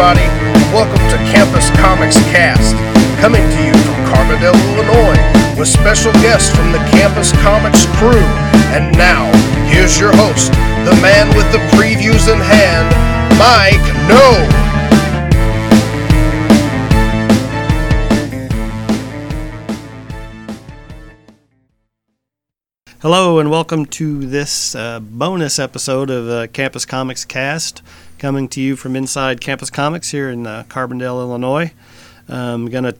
everybody. Welcome to Campus Comics Cast, coming to you from Carbondale, Illinois, with special guests from the Campus Comics crew. And now, here's your host, the man with the previews in hand, Mike No. Hello and welcome to this uh, bonus episode of uh, Campus Comics Cast, coming to you from inside Campus Comics here in uh, Carbondale, Illinois. Um, gonna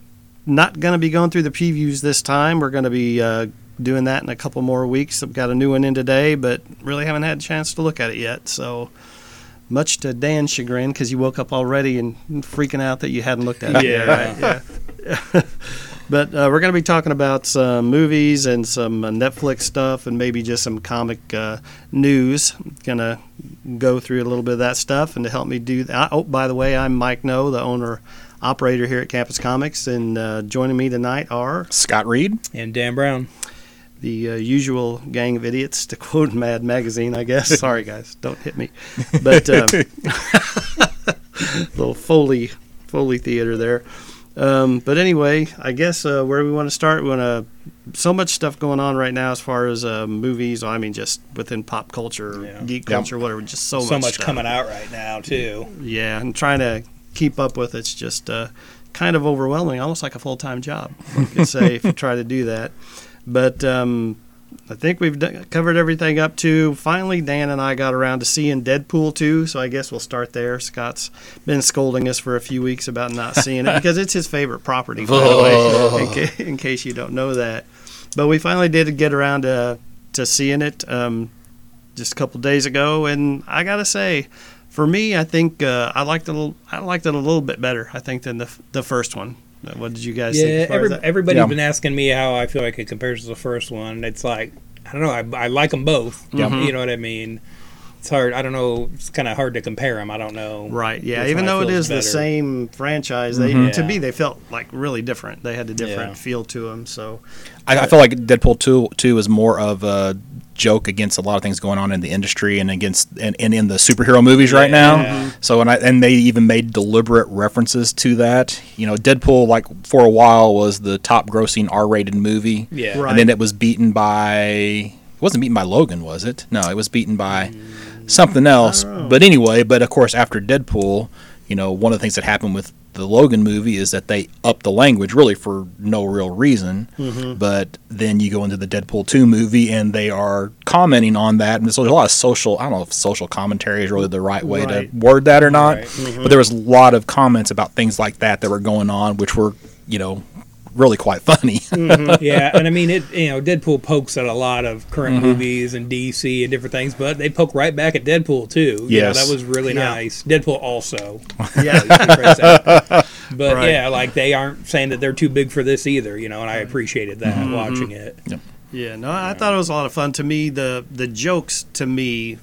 not gonna be going through the previews this time. We're gonna be uh, doing that in a couple more weeks. I've got a new one in today, but really haven't had a chance to look at it yet. So much to Dan's chagrin, because you woke up already and freaking out that you hadn't looked at it yet. Right? Yeah. But uh, we're going to be talking about some movies and some uh, Netflix stuff and maybe just some comic uh, news. Going to go through a little bit of that stuff. And to help me do that, oh, by the way, I'm Mike No, the owner operator here at Campus Comics. And uh, joining me tonight are Scott Reed and Dan Brown. The uh, usual gang of idiots, to quote Mad Magazine, I guess. Sorry, guys, don't hit me. But um, little Foley Foley theater there. Um, but anyway, I guess uh, where we want to start, we want to so much stuff going on right now as far as uh, movies. I mean, just within pop culture, Yeah. geek Yeah. culture, whatever. Just so, So much, much stuff. coming out right now too. Yeah, and trying to keep up with it's just uh, kind of overwhelming, almost like a full time job. You could say if you try to do that. But um, I think we've d- covered everything up to finally. Dan and I got around to seeing Deadpool 2, so I guess we'll start there. Scott's been scolding us for a few weeks about not seeing it because it's his favorite property, by the way, in, ca- in case you don't know that. But we finally did get around to to seeing it um, just a couple days ago, and I gotta say, for me, I think uh, I liked it. A little, I liked it a little bit better. I think than the the first one. What did you guys think? Yeah, as far every, everybody's Yeah. been asking me how I feel like it compares to the first one. It's like I don't know. I, I like them both. Mhm. You know what I mean? It's hard. I don't know. It's kind of hard to compare them. I don't know. Right. Yeah. Even though it is feels is the same franchise, they Mhm. to me they felt like really different. They had a different Yeah. feel to them. So I, I feel like Deadpool two two is more of a joke against a lot of things going on in the industry and against and, and in the superhero movies right now. So and I and they even made deliberate references to that. You know, Deadpool like for a while was the top grossing R rated movie. Yeah. Right. And then it was beaten by it wasn't beaten by Logan, was it? No, it was beaten by something else. Oh. But anyway, but of course after Deadpool, you know, one of the things that happened with the Logan movie is that they upped the language really for no real reason. Mm-hmm. But then you go into the Deadpool 2 movie and they are commenting on that. And so there's a lot of social, I don't know if social commentary is really the right way Right. to word that or not. Right. Mm-hmm. But there was a lot of comments about things like that that were going on, which were, you know, really quite funny. Mm-hmm. yeah, and I mean, it. You know, Deadpool pokes at a lot of current Mm-hmm. movies and DC and different things, but they poke right back at Deadpool too. You know, that was really Yeah. nice. Deadpool also. yeah. But Right. yeah, like they aren't saying that they're too big for this either, you know, and I appreciated that Mm-hmm. watching it. Yeah, no, I thought it was a lot of fun. To me, the the jokes to me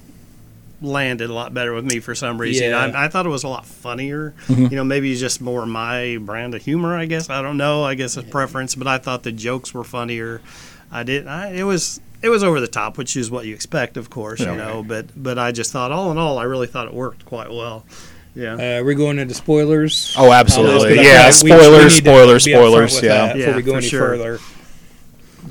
landed a lot better with me for some reason. Yeah. I, I thought it was a lot funnier. You know, maybe it's just more my brand of humor. I guess I don't know. I guess it's preference, but I thought the jokes were funnier. I did. I, it was it was over the top, which is what you expect, of course. Yeah. You know, but but I just thought all in all, I really thought it worked quite well. Yeah. Uh, we're going into spoilers. Oh, absolutely. Almost, Yeah, spoilers, need to spoilers, spoilers, with yeah. that before we go any sure. further.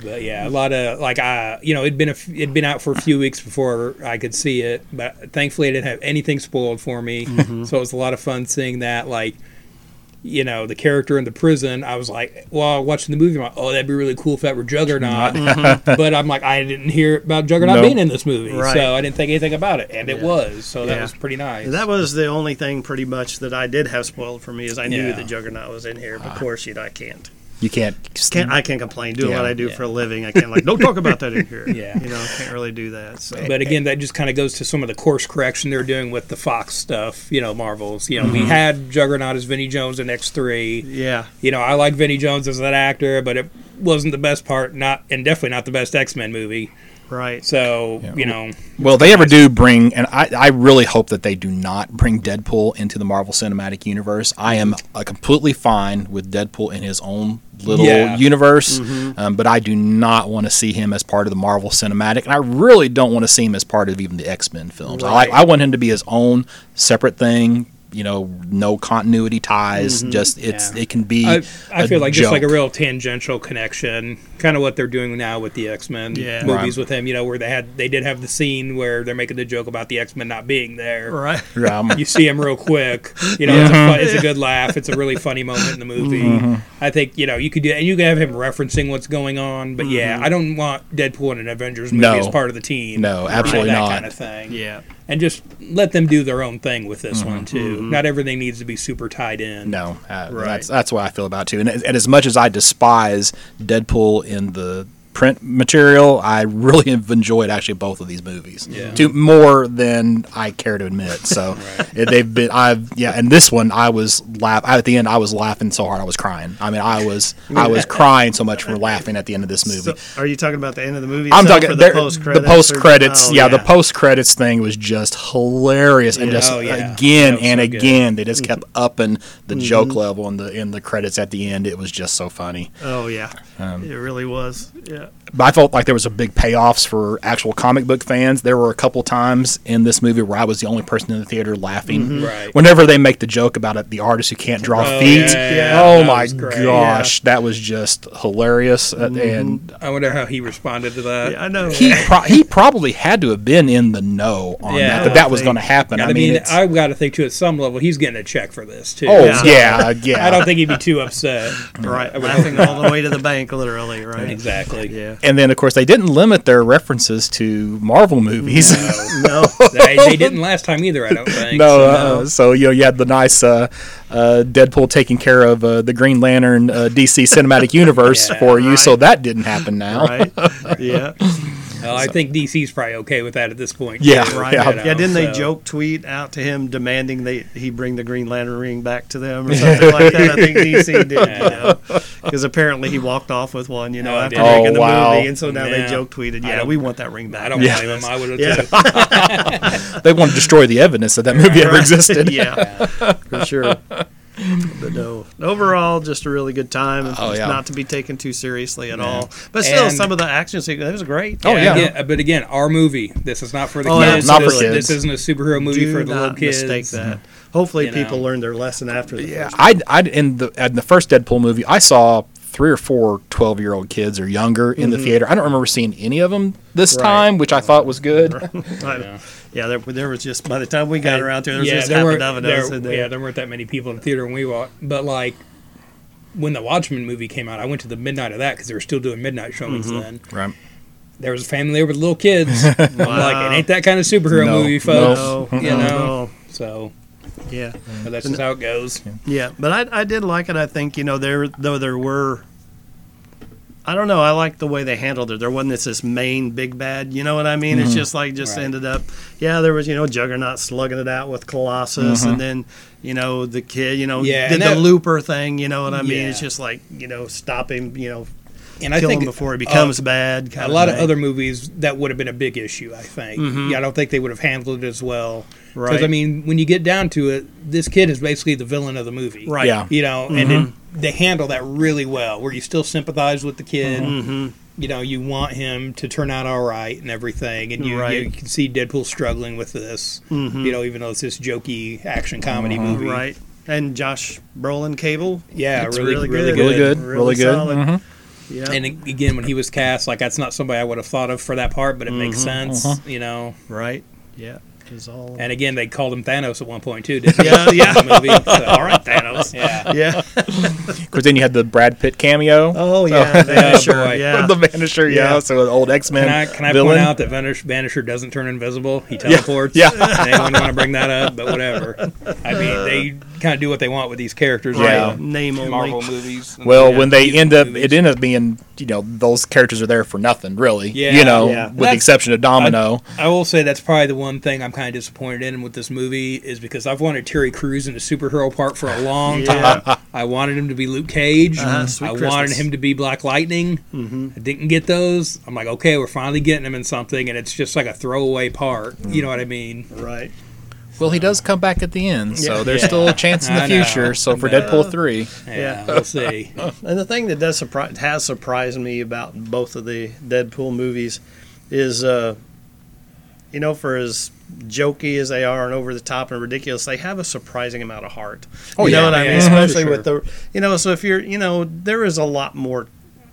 But yeah, a lot of like I, you know, it'd been a, f- it'd been out for a few weeks before I could see it, but thankfully I didn't have anything spoiled for me, Mm-hmm. so it was a lot of fun seeing that. Like, you know, the character in the prison. I was like, well, watching the movie, I'm like, oh, that'd be really cool if that were Juggernaut. but I'm like, I didn't hear about Juggernaut No. being in this movie, Right. so I didn't think anything about it, and it was. So that was pretty nice. That was the only thing, pretty much, that I did have spoiled for me. Is I knew Yeah. that Juggernaut was in here, but of course, you know, I can't. You can't. Can't I can't complain doing Yeah. what I do Yeah. for a living. I can't like don't talk about that in here. Yeah. you know, I can't really do that. So But again, that just kind of goes to some of the course correction they're doing with the Fox stuff, you know, Marvels. You know, we mm-hmm. had Juggernaut as Vinnie Jones in X3. yeah, You know, I like Vinnie Jones as an actor, but it wasn't the best part, not and definitely not the best X Men movie. Right. So, Yeah. you know, Well, they ever do bring, and I, I really hope that they do not bring Deadpool into the Marvel Cinematic Universe. I am uh, completely fine with Deadpool in his own little Yeah. universe, um, but I do not want to see him as part of the Marvel Cinematic, and I really don't want to see him as part of even the X Men films. Right. I, I want him to be his own separate thing. You know, no continuity ties. Just it's Yeah. it can be. I, I a feel like just like a real tangential connection, kind of what they're doing now with the X Men Yeah. movies Right. with him. You know, where they had they did have the scene where they're making the joke about the X Men not being there. Right. You see him real quick. You know, it's, a fun, it's a good laugh. It's a really funny moment in the movie. Mm-hmm. I think you know you could do, and you could have him referencing what's going on. But Mm-hmm. yeah, I don't want Deadpool in an Avengers movie No. as part of the team. No, You know, absolutely that not. kind of thing. Yeah. And just let them do their own thing with this Mm-hmm. one too. Not everything needs to be super tied in. No, uh, Right. that's that's what I feel about too. And, and as much as I despise Deadpool in the print material, I really have enjoyed actually both of these movies. Yeah. To more than I care to admit. So it- they've been I've yeah, and this one I was laugh at the end I was laughing so hard I was crying. I mean I was I was crying so much from laughing at the end of this movie. So, are you talking about the end of the movie? I'm talking the post credits. the post credits. Oh, yeah, the post credits thing was just hilarious, and Yeah. just Oh, yeah. again and so good. again, they just kept upping the Mm-hmm. joke level in the in the credits at the end. It was just so funny. Oh yeah, Um, it really was. Yeah it. But I felt like there was a big payoffs for actual comic book fans. There were a couple times in this movie where I was the only person in the theater laughing. Mm-hmm. Right. Whenever they make the joke about it, the artist who can't draw Oh, feet. yeah, yeah, oh my was great. Mm-hmm. gosh, that was just hilarious. Uh, And I wonder how he responded to that. yeah, I know. he pro- he probably had to have been in the know on Yeah, that I that that was going to happen. I, I mean, mean, I've got to think too. At some level, he's getting a check for this too. oh Yeah. yeah, yeah. I don't think he'd be too upset. right, I would laughing all the way to the bank, literally. Right. Exactly. Yeah. And then of course they didn't limit their references to Marvel movies. No. they, they didn't last time either. I don't think. No, So, uh, so you know you had the nice uh, uh, Deadpool taking care of uh, the Green Lantern uh, DC cinematic universe Yeah, for you, so that didn't happen now. Right. Yeah. Well, I think DC's probably okay with that at this point. Yeah, too, Right. Yeah. you Yeah. Didn't they joke tweet out to him demanding that he bring the Green Lantern ring back to them or something like that? I think DC did. Because apparently he walked off with one, you know, Oh, after did he? making the Oh, wow. movie, and so now Yeah. they joke tweeted, "Yeah, we want that ring back." I don't Yeah. blame him. I would have Yeah. too. They want to destroy the evidence that that movie ever existed. yeah, for sure. But no, overall, just a really good time. Oh, yeah. Not to be taken too seriously at all. But still, And- some of the action sequences, it was great. Oh, yeah. Again- but again, our movie. This is not for the Oh, kids. not for this, kids. This isn't a superhero movie Do for the little not kids. mistake that. Hopefully, You people know. learn their lesson after the Yeah. I, I in the in the first Deadpool movie, I saw three or four 12 year old kids or younger in the theater. I don't remember seeing any of them this Right. time, which I thought was good. I- yeah, there, there was just by the time we got And, around there, there was yeah, just there half a weren't- dozen there- of us there. Yeah, there weren't that many people in the theater when we walked. But like when the Watchmen movie came out, I went to the midnight of that because they were still doing midnight showings Mm-hmm. then. Right. There was a family there with little kids. I'm like, it ain't that kind of superhero No, movie, folks. No, You no, know. no. So Yeah, but that's just how it goes. yeah, but I, I did like it. I think you know there though there were. I don't know. I like the way they handled it. There wasn't this, this main big bad. You know what I mean? It's mm-hmm. just like just Right. ended up. Yeah, there was you know Juggernaut slugging it out with Colossus, mm-hmm. and then you know the kid. You know Yeah, did and the Looper thing. You know what I mean? Yeah. It's just like you know stop him. You know And I kill think him before he becomes uh, bad. a kinda lot of other movies that would have been a big issue. I think. Yeah, I don't think they would have handled it as well. Right. Because I mean, when you get down to it, this kid is basically the villain of the movie. Right. Yeah. You know, and then they handle that really well, where you still sympathize with the kid. Mm-hmm. You know, you want him to turn out all right and everything, and you, Right. you can see Deadpool struggling with this. You know, even though it's this jokey action comedy movie. Mm-hmm. Right. And Josh Brolin Cable. Yeah, it's really- really, really good. Really good. Really good. solid. Yeah. And again, when he was cast, like that's not somebody I would have thought of for that part, but it makes Mm-hmm. sense. You know, right. Yeah. It was all. and again, they called him Thanos at one point too. Didn't they? Yeah, yeah. The movie. So, all right, Thanos. Yeah. Yeah. Because then you had the Brad Pitt cameo. Oh yeah. Yeah, Vanisher, boy. yeah. the Vanisher, yeah. Yeah. So the old X Men Can I can I villain. point out that Vanish, Vanisher doesn't turn invisible? He teleports. Yeah. Anyone want to bring that up? But whatever. I mean, uh. they kind of do what they want with these characters. Yeah. right? Name only. Marvel movies. Well, when they end up, movies. it ended up being, you know, those characters are there for nothing, really. Yeah. You know, Yeah. with the exception of Domino. I will say that's probably the one thing I'm kind of disappointed in with this movie is because I've wanted Terry Crews in a superhero part for a long Yeah. time. I wanted him to be Luke Cage. Uh-huh, Sweet I Christmas. wanted him to be Black Lightning. Mm-hmm. I didn't get those. I'm like, okay, we're finally getting him in something, and it's just like a throwaway part. You know what I mean? Right. well, he does come back at the end, so Yeah. there's Yeah. still a chance in the future. So for Deadpool 3, Yeah, Yeah. we'll see. And the thing that does surprise has surprised me about both of the Deadpool movies is, uh, you know, for as jokey as they are and over the top and ridiculous, they have a surprising amount of heart. Oh, you know yeah. what I mean? Yeah, Especially for with the, you know, so if you're, you know, there is a lot more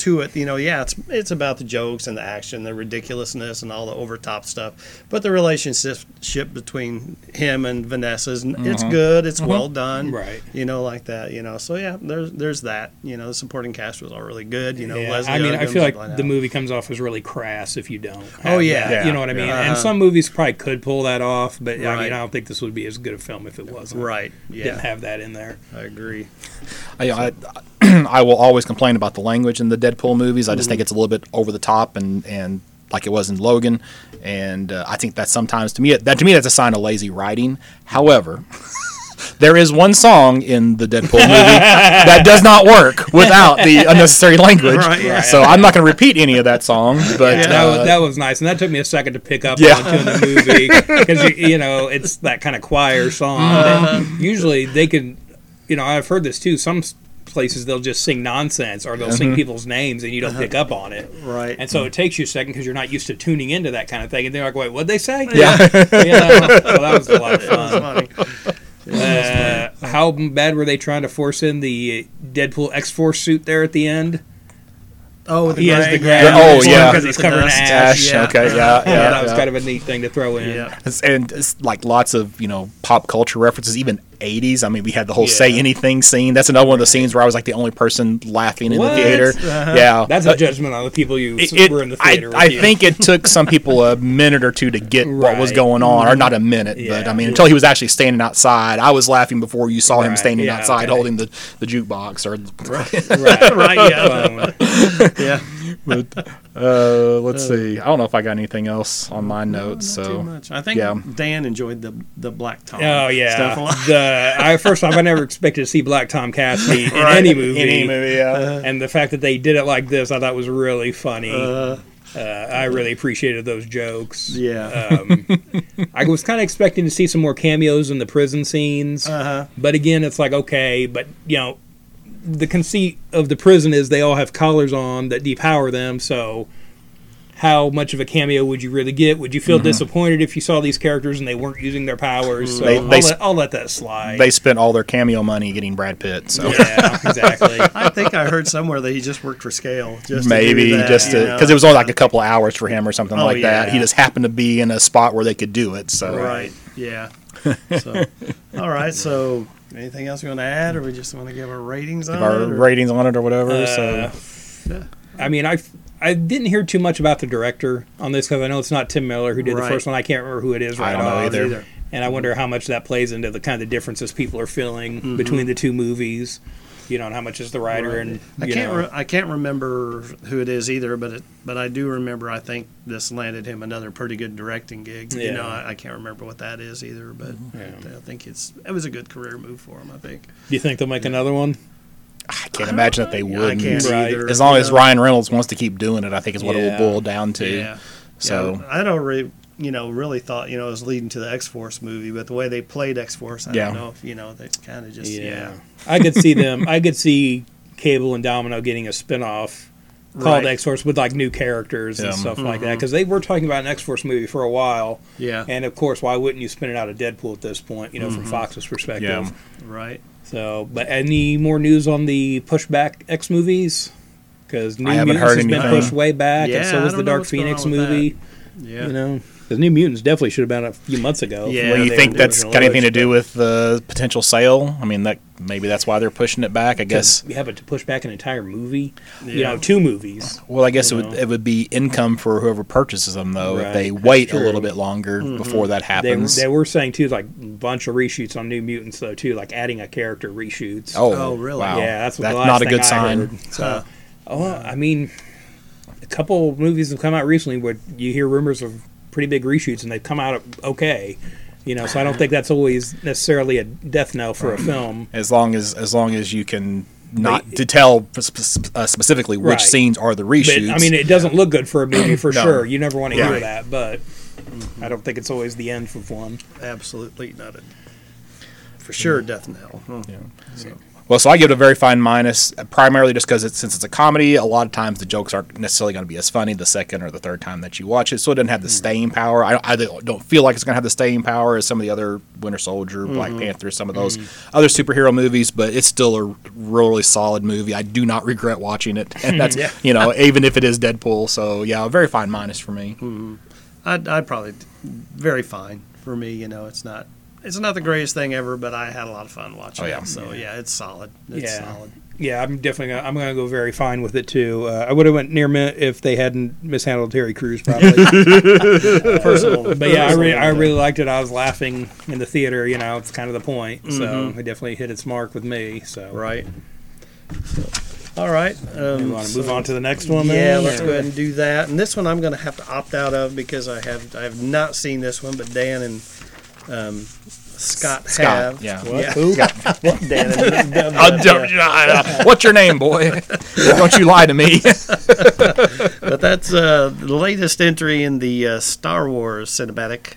to it. You know, yeah, it's it's about the jokes and the action, the ridiculousness, and all the overtop stuff. But the relationship between him and Vanessa's, it's good. It's well done. Right. You know, like that. You know, so yeah, there's there's that. You know, the supporting cast was all really good. You know, Yeah, Leslie I mean, I feel like Glenn the Howe. movie comes off as really crass if you don't. Oh, yeah. Yeah, you know what I mean. And Uh-huh. some movies probably could pull that off, but I mean, I don't think this would be as good a film if it wasn't. Right. Yeah. Didn't have that in there. I agree. I, I, I will always complain about the language in the Deadpool movies. I just think it's a little bit over the top and, and like it was in Logan, and uh, I think that sometimes to me that to me that's a sign of lazy writing. However. There is one song in the Deadpool movie that does not work without the unnecessary language. Right, yeah. So I'm not going to repeat any of that song. But that, uh, was, that was nice, and that took me a second to pick up Yeah. on too in the movie because you, you know it's that kind of choir song. Uh-huh. usually they can, you know, I've heard this too. Some s- places they'll just sing nonsense or they'll Mm-hmm. sing people's names and you Uh-huh. don't pick up on it. Right. And so it takes you a second because you're not used to tuning into that kind of thing, and they're like, "Wait, what'd they say?" Yeah. you know? so that was a lot of fun. Uh, how bad were they trying to force in the Deadpool X Force suit there at the end? Oh, the He has the gray. Oh, yeah. because he's covered in ash. Ash, okay, yeah, Yeah, yeah, that was yeah. kind of a neat thing to throw in. Yeah. And it's like lots of you know pop culture references, even 80s. I mean, we had the whole Yeah. "Say Anything" scene. That's another one of the scenes where I was like the only person laughing in What? the theater. Uh-huh. Yeah, That's a judgment on the people you it- it- were in the I, theater with I think it took some people a minute or two to get what was going on, or not a minute, but I mean, until he was actually standing outside, I was laughing before you saw him standing yeah, outside okay. holding the, the jukebox. Or right, Right, yeah. yeah. But, uh, let's see. I don't know if I got anything else on my notes. Not too So much. I think yeah. Dan enjoyed the the black Tom. Oh stuff a yeah, lot. the I first off I never expected to see Black Tom Cassidy in any movie, any movie, yeah. and the fact that they did it like this I thought was really funny. Uh, Uh, I really appreciated those jokes. yeah. Um, I was kind of expecting to see some more cameos in the prison scenes, Uh-huh. but again, it's like okay, but you know, the conceit of the prison is they all have collars on that depower them. So, how much of a cameo would you really get? Would you feel mm-hmm. disappointed if you saw these characters and they weren't using their powers? So They- I'll, they let, I'll let that slide. They spent all their cameo money getting Brad Pitt. So. yeah, exactly. I think I heard somewhere that he just worked for scale. Just maybe do that, just you to know? because it was only like a couple of hours for him or something Oh, like that. He just happened to be in a spot where they could do it. So Right. Yeah. So, all right. So, anything else you want to add, or we just want to give our ratings on give our it? or- ratings on it or whatever. Uh, so I mean, I I didn't hear too much about the director on this because I know it's not Tim Miller who did Right. the first one. I can't remember who it is I right don't know off. either. And I wonder how much that plays into the kind of differences people are feeling Mm-hmm. between the two movies. You know, and how much is the writer and I can't. know, Re- I can't remember who it is either, but it, but I do remember. I think this landed him another pretty good directing gig. You know, I, I can't remember what that is either, but mm-hmm. Yeah. I think it's it was a good career move for him. I think. Do you think they'll make another one? I can't imagine that they wouldn't. can't Right. either. As long you as? Ryan Reynolds wants to keep doing it, I think is what it will boil down to. Yeah. So Yeah, I don't really, you know, really thought, you know, it was leading to the X Force movie, but the way they played X Force, I Yeah. don't know if, you know, they kind of just, yeah. I could see them. I could see Cable and Domino getting a spin-off called Right. X Force with like new characters and stuff like Mm-hmm. that because they were talking about an X Force movie for a while. Yeah. And of course, why wouldn't you spin it out of Deadpool at this point? You know, Mm-hmm. from Fox's perspective. Yeah. Right. So, but any more news on the pushback X movies? Because New I haven't Mutants heard has been pushed way back, Yeah, and so was the Dark Phoenix on with movie. Yeah. You know, because New Mutants definitely should have been a few months ago. Yeah, well, you think that's got anything to list, do with the potential sale? I mean, that maybe that's why they're pushing it back. I guess. You have it to push back an entire movie. You know, two movies. Well, I guess it would know. it would be income for whoever purchases them though if they wait a little bit longer before that happens. they were saying too, like a bunch of reshoots on New Mutants though too, like adding a character reshoots. oh, Oh, really? Wow. yeah, that's that's the last not a thing good I sign. heard. So, oh, I mean, a couple movies have come out recently where you hear rumors of pretty big reshoots, and they've come out okay. You know, so I don't think that's always necessarily a death knell for a film. As long as as long as you can not to tell uh, specifically which Right. scenes are the But reshoots. I mean, it doesn't look good for a movie for No. sure. You never want to Yeah. hear that, but I don't think it's always the end of one. Absolutely not. A, for sure, Death Knell. Huh. Yeah. So, Well, so I give it a very fine minus, primarily just because it's since it's a comedy. A lot of times the jokes aren't necessarily going to be as funny the second or the third time that you watch it, so it doesn't have the hmm. staying power. I, I don't feel like it's going to have the staying power as some of the other Winter Soldier, Black mm-hmm. Panther, some of those mm-hmm. other superhero movies. But it's still a really solid movie. I do not regret watching it, and that's you know even if it is Deadpool. So yeah, a very fine minus for me. Mm-hmm. I'd, I'd probably very fine for me. You know, it's not it's not the greatest thing ever, but I had a lot of fun watching Oh, yeah. it. So yeah, it's solid. It's Yeah. solid. Yeah, I'm definitely. Gonna, I'm going to go very fine with it too. Uh, I would have went near mint if they hadn't mishandled Terry Crews, probably. Personal, but yeah, I, re- I really liked it. I was laughing in the theater. You know, it's kind of the point. So Mhm. it definitely hit its mark with me. So right. All right. Um, we want to move on to the next one. Yeah, then, let's or- go ahead and do that. And this one I'm going to have to opt out of because I have I have not seen this one, but Dan and um, Scott, Scott, have. yeah. yeah. Who? Dan and Uh, don't- uh, what's your name, boy? don't you lie to me. But that's uh, the latest entry in the uh, Star Wars cinematic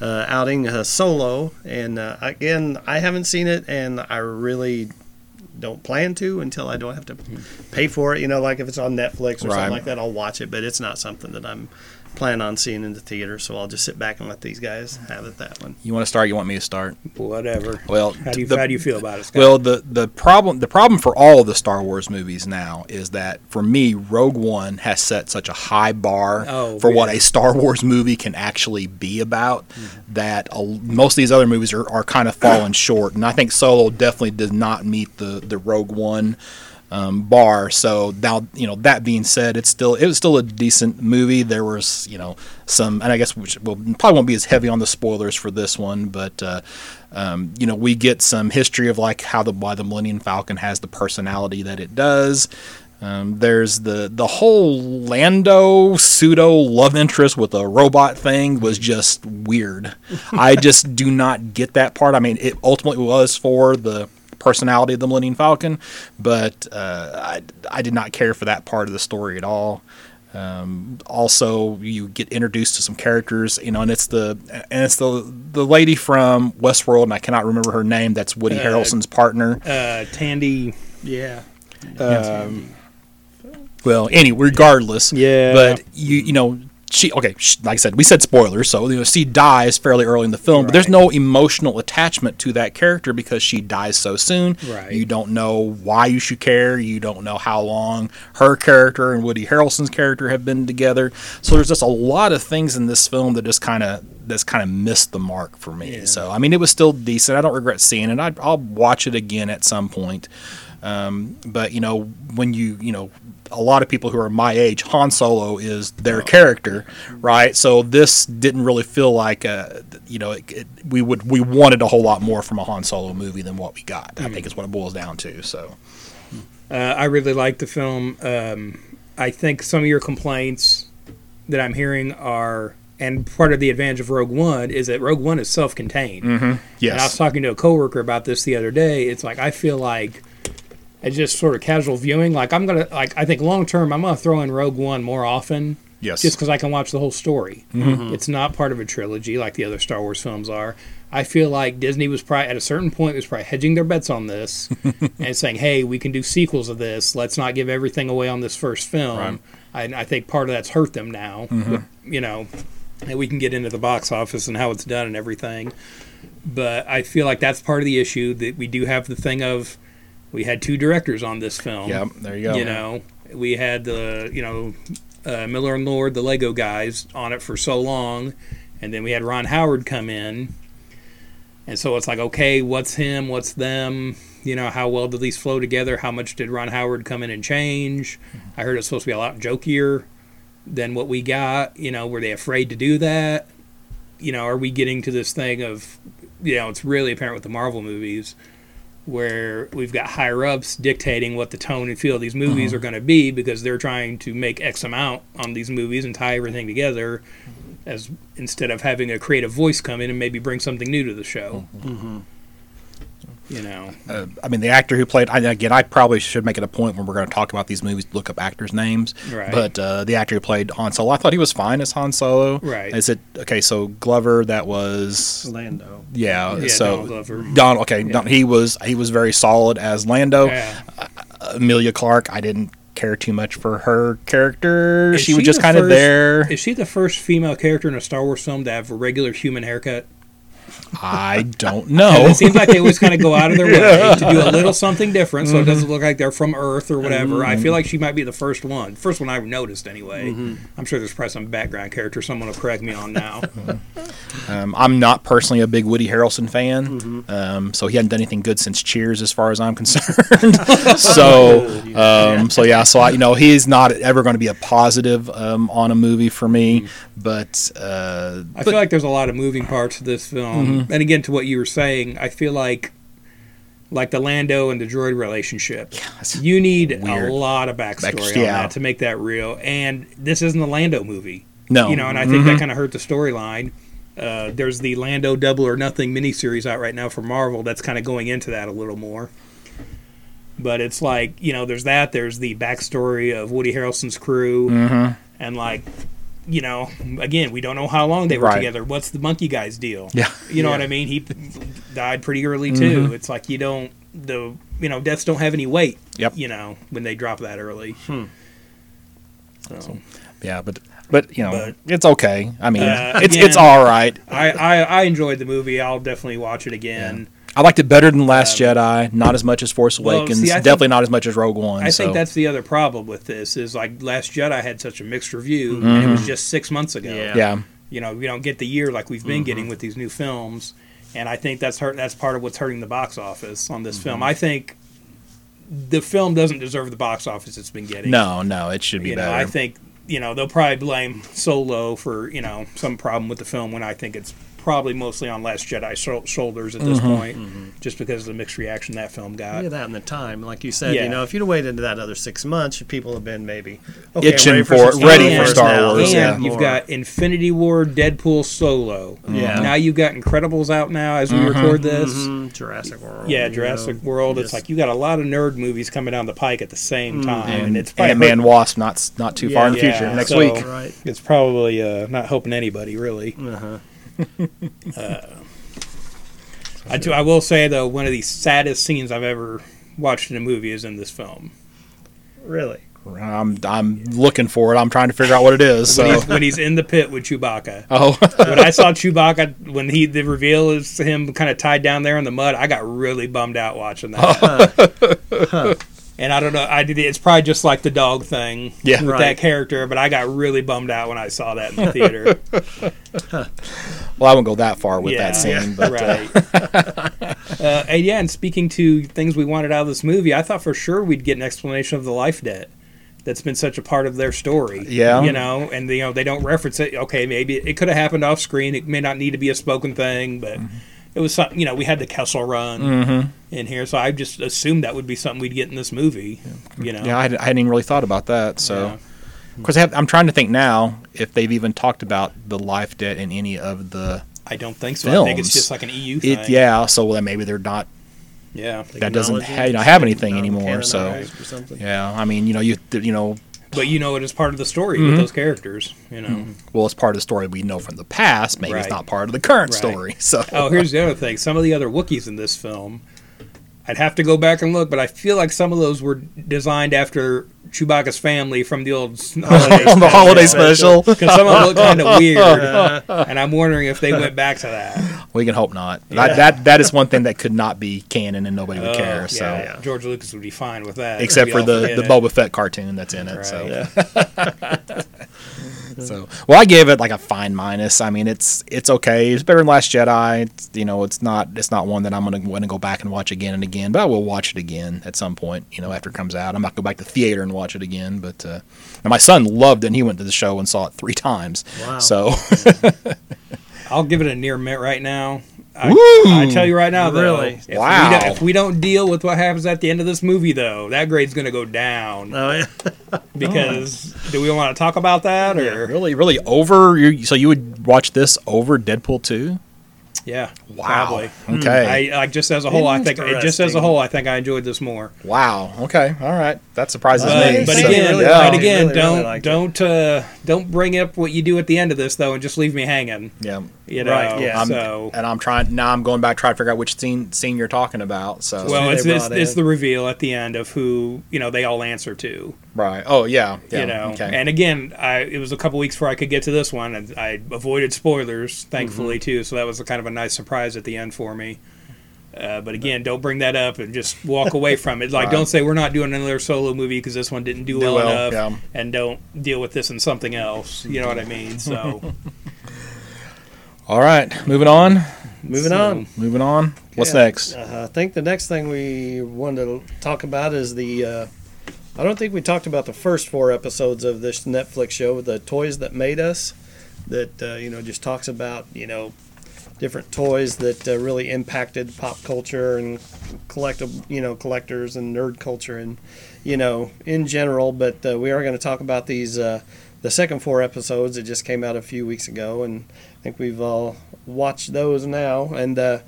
uh, outing, uh, Solo. And uh, again, I haven't seen it, and I really don't plan to until I don't have to pay for it. You know, like if it's on Netflix or Right. something like that, I'll watch it. But it's not something that I'm planning on seeing in the theater, so I'll just sit back and let these guys have it that one. you want to start? You want me to start? Whatever. Well, How do you the- how do you feel about it, Scott? Well, the the problem the problem for all of the Star Wars movies now is that for me, Rogue One has set such a high bar Oh, for what a Star Wars movie can actually be about Mm-hmm. that a, most of these other movies are, are kind of falling short, and I think Solo definitely does not meet the the Rogue One. Um, bar. So now, you know, that being said, it's still it was still a decent movie. There was, you know, some, and I guess well probably won't be as heavy on the spoilers for this one, but uh, um, you know, we get some history of like how the why the Millennium Falcon has the personality that it does. Um, there's the the whole Lando pseudo love interest with a robot thing was just weird. I just do not get that part. I mean, it ultimately was for the personality of the Millennium Falcon, but uh, I I did not care for that part of the story at all. Um, also, you get introduced to some characters, you know, and it's the and it's the the lady from Westworld, and I cannot remember her name. That's Woody Uh, Harrelson's partner. uh, Thandie. Yeah. Um, Well, anyway, regardless, Yeah. But you you know she okay like I said we said spoilers, so you know she dies fairly early in the film, but there's no emotional attachment to that character because she dies so soon. Right. You don't know why you should care. You don't know how long her character and Woody Harrelson's character have been together. So there's just a lot of things in this film that just kind of that's kind of missed the mark for me. Yeah. So I mean it was still decent. I don't regret seeing it. I'd, I'll watch it again at some point. Um, but you know, when you you know, a lot of people who are my age, Han Solo is their character, right? So this didn't really feel like a, you know, it, it, we would we wanted a whole lot more from a Han Solo movie than what we got. I think is what it boils down to. So Uh, I really like the film. Um, I think some of your complaints that I'm hearing are, and part of the advantage of Rogue One is that Rogue One is self-contained. And I was talking to a coworker about this the other day. It's like I feel like it's just sort of casual viewing. Like I'm gonna, like I think long term, I'm gonna throw in Rogue One more often, yes, just because I can watch the whole story. Mm-hmm. It's not part of a trilogy like the other Star Wars films are. I feel like Disney was probably at a certain point was probably hedging their bets on this and saying, "Hey, we can do sequels of this. Let's not give everything away on this first film." Right. I, I think part of that's hurt them now. Mm-hmm. But, you know, and we can get into the box office and how it's done and everything. But I feel like that's part of the issue that we do have the thing of we had two directors on this film. Yep, there you go. You know, we had the you know uh, Miller and Lord, the Lego guys, on it for so long, and then we had Ron Howard come in, and so it's like, okay, what's him? What's them? You know, how well did these flow together? How much did Ron Howard come in and change? I heard it's supposed to be a lot jokier than what we got. You know, were they afraid to do that? You know, are we getting to this thing of, you know, it's really apparent with the Marvel movies where we've got higher ups dictating what the tone and feel of these movies uh-huh. are going to be because they're trying to make X amount on these movies and tie everything together as instead of having a creative voice come in and maybe bring something new to the show. Mm-hmm. Mm-hmm. You know, uh, I mean, the actor who played. I, again, I probably should make it a point when we're going to talk about these movies to look up actors' names. Right. But uh, the actor who played Han Solo, I thought he was fine as Han Solo. Right. Is it okay? So Glover, that was Lando. yeah. Yeah, so Donald Glover. Don. Okay, Don- he was he was very solid as Lando. yeah. Emilia Clarke, I didn't care too much for her character. Is she was she just the kind of there. Is she the first female character in a Star Wars film to have a regular human haircut? I don't And know. It seems like they always kind of go out of their way to do a little something different, so it doesn't look like they're from Earth or whatever. I feel like she might be the first one, first one I've noticed anyway. I'm sure there's probably some background character someone will correct me on now. Um, I'm not personally a big Woody Harrelson fan, um, so he hadn't done anything good since Cheers, as far as I'm concerned. so, um, so yeah, so I, you know, he's not ever going to be a positive um, on a movie for me. But uh, I feel like there's a lot of moving parts to this film, and again, to what you were saying, I feel like. Like the Lando and the droid relationship, you need weird. a lot of backstory Back- on yeah. that to make that real. And this isn't a Lando movie. no, you know, and I think that kind of hurt the storyline. Uh, there's the Lando Double or Nothing miniseries out right now for Marvel that's kind of going into that a little more. But it's like you know, there's that. There's the backstory of Woody Harrelson's crew, Mhm. and like, you know, again, we don't know how long they were Right. together. What's the monkey guy's deal? Yeah. you know Yeah. what I mean. He died pretty early too. Mm-hmm. It's like you don't the you know deaths don't have any weight. Yep. You know when they drop that early. Hmm. So. yeah, but but you know, But- it's okay. I mean, Uh, it's again- it's all right. I, I, I enjoyed the movie. I'll definitely watch it again. I liked it better than Last Jedi. Not as much as Force Um, well, Awakens. see, I think- Definitely not as much as Rogue One. I so. think that's the other problem with this is like Last Jedi had such a mixed review, and it was just six months ago. Yeah. Mm-hmm. yeah. You know, we don't get the year like we've been getting with these new films, and I think that's hurt. That's part of what's hurting the box office on this Mm-hmm. film. I think the film doesn't deserve the box office it's been getting. No, no, it should be you know, better. I think you know they'll probably blame Solo for you know some problem with the film when I think it's probably mostly on Last Jedi shoulders at Mm-hmm. this point, just because of the mixed reaction that film got. Yeah, that and the time, like you said, Yeah. you know, if you'd have waited that other six months, people have been maybe okay, Itching ready for- some ready Star for Wars Star now. Wars, and yeah. you've got Infinity War, Deadpool, Solo. Yeah. Now you've got Incredibles out now as we Mm-hmm. record this. Mhm, Jurassic World. Yeah, you Jurassic know, World. It's just- like you got a lot of nerd movies coming down the pike at the same time, and, and it's probably Ant Man Wasp not not too far in the Yeah, future next so- week. right. it's probably uh, not helping anybody really. Uh-huh. Uh, I, do, I will say though, one of the saddest scenes I've ever watched in a movie is in this film. Really. I'm I'm looking for it. I'm trying to figure out what it is. When So he's, when he's in the pit with Chewbacca. oh when I saw Chewbacca, when he the reveal is him kind of tied down there in the mud, I got really bummed out watching that. And I don't know, I did. It's probably just like the dog thing Yeah. with Right. that character, but I got really bummed out when I saw that in the theater. well, I won't go that far with Yeah. that scene, but uh, right. uh, and yeah, and speaking to things we wanted out of this movie, I thought for sure we'd get an explanation of the life debt. That's been such a part of their story. Yeah. You know, and you know, they don't reference it. Okay, maybe it could have happened off screen. It may not need to be a spoken thing, but Mm-hmm. It was something, you know, we had the Kessel run mm-hmm. in here, so I just assumed that would be something we'd get in this movie. You know. yeah, I, had- I hadn't even really thought about that. So. Yeah. Of course, I have, I'm trying to think now if they've even talked about the life debt in any of the I don't think so. I think it's just like an EU thing. it. Yeah, so then maybe they're not. Yeah. That doesn't ha- you know, have anything anymore, so- canonized or something. Yeah, I mean, you know, you you know, But you know it is part of the story Mm-hmm. with those characters, you know. well, it's part of the story we know from the past. Maybe it's not part of the current Right. story. So Oh, here's the other thing. Some of the other Wookiees in this film, I'd have to go back and look, but I feel like some of those were designed after Chewbacca's family from the old holiday on the holiday special, Because some of them look kind of weird, and I'm wondering if they went back to that. we can hope not. That, that that is one thing that could not be canon and nobody would Oh, care. yeah, So yeah. George Lucas would be fine with that, except for the forget the it. Boba Fett cartoon that's in it. So Right. So, well, I gave it like a fine minus. I mean, it's it's okay. It's better than Last Jedi. It's, you know, it's not it's not one that I'm gonna want to go back and watch again and again. But I will watch it again at some point. You know, after it comes out, I'm not gonna go back to theater and watch it again. But uh, and my son loved it. and He went to the show and saw it three times. Wow. So I'll give it a near mint right now. I, Woo! I tell you right now, though, Really? if we Wow. don't- if we don't deal with what happens at the end of this movie, though, that grade's going to go down. Oh yeah. Because do we want to talk about that or? really, really over. You, so you would watch this over Deadpool two? Yeah. Wow. Probably. Okay. I like just as a whole. I think just as a whole. I think I enjoyed this more. wow. Okay. All right. That surprises But- me. But So- again, really yeah. but again, really, really don't liked it. don't uh, don't bring up what you do at the end of this though, and just leave me hanging. yeah. You know. Right, yeah. I'm, So and I'm trying now. I'm going back trying to figure out which scene scene you're talking about. So well, it's they it's, it's the reveal at the end of who you know they all answer to. Right. Oh yeah. Yeah. you know. Okay. And again, I it was a couple weeks before I could get to this one, and I avoided spoilers, thankfully Mm-hmm. too. So that was a kind of a nice surprise at the end for me. Uh, but again, don't bring that up and just walk away from it. Like, Right. don't say we're not doing another solo movie because this one didn't do, Do well, well, enough, yeah. and don't deal with this in something else. You know what I mean? So All right. Moving on. Moving So- on. Moving on. What's Yeah. next? Uh, I think the next thing we wanted to talk about is the. Uh, I don't think we talked about the first four episodes of this Netflix show, the toys that made us. That uh, you know just talks about you know different toys that uh, really impacted pop culture and collective you know collectors and nerd culture and you know in general. But uh, we are going to talk about these. Uh, the second four episodes that just came out a few weeks ago, and I think we've all watched those now. And uh,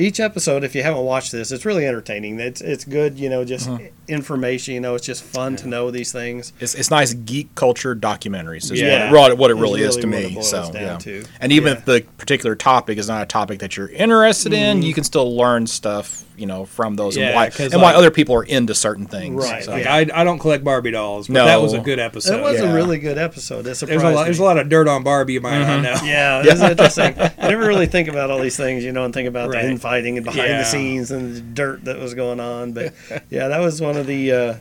each episode, if you haven't watched this, it's really entertaining. It's it's good, you know, just Uh-huh. information. You know, it's just fun to know these things. It's, it's nice geek culture documentaries. Is Yeah. what, it- what it Is really is to me. So yeah. to. And even Yeah. if the particular topic is not a topic that you're interested Mm-hmm. in, you can still learn stuff, you know, from those Yeah, and why 'cause, and why other people are into certain things. Right, So, like Yeah. I, I don't collect Barbie dolls, but No. that was a good episode. it was yeah. a really good episode. It there's a lot. me. There's a lot of dirt on Barbie, you might not know. Yeah, it's interesting. I never really think about all these things, you know, and think about Right. the infighting and behind Yeah. the scenes and the dirt that was going on. But yeah, that was one of the. Uh,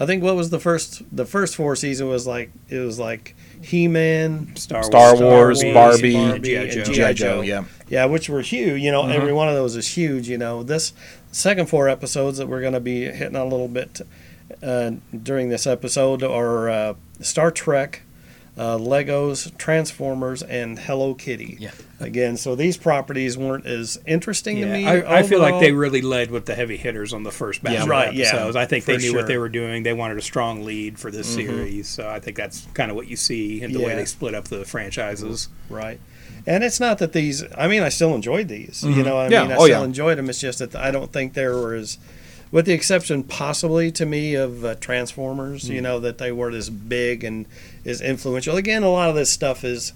I think what was the first the first four season was like it was like He Man, Star, Star Wars, Barbie, Barbie, G.I. and Joe. G.I. G.I. Joe. Joe, yeah. yeah, which were huge. You know, Mm-hmm. every one of those is huge. You know, this second four episodes that we're going to be hitting on a little bit uh, during this episode are uh, Star Trek, uh, Legos, Transformers, and Hello Kitty. Yeah. Again, so these properties weren't as interesting to me. I, I feel like they really led with the heavy hitters on the first batch Yeah. Right, yeah, episodes. I think they knew sure. what they were doing. They wanted a strong lead for this Mm-hmm. series, so I think that's kind of what you see in the way they split up the franchises. Right. And it's not that these. I mean, I still enjoyed these. You know, I Mm-hmm. Yeah. mean, I Oh, still yeah. enjoyed them. It's just that I don't think there were as, with the exception possibly to me of uh, Transformers. Mm-hmm. You know, that they were this big and is influential. Again, a lot of this stuff is.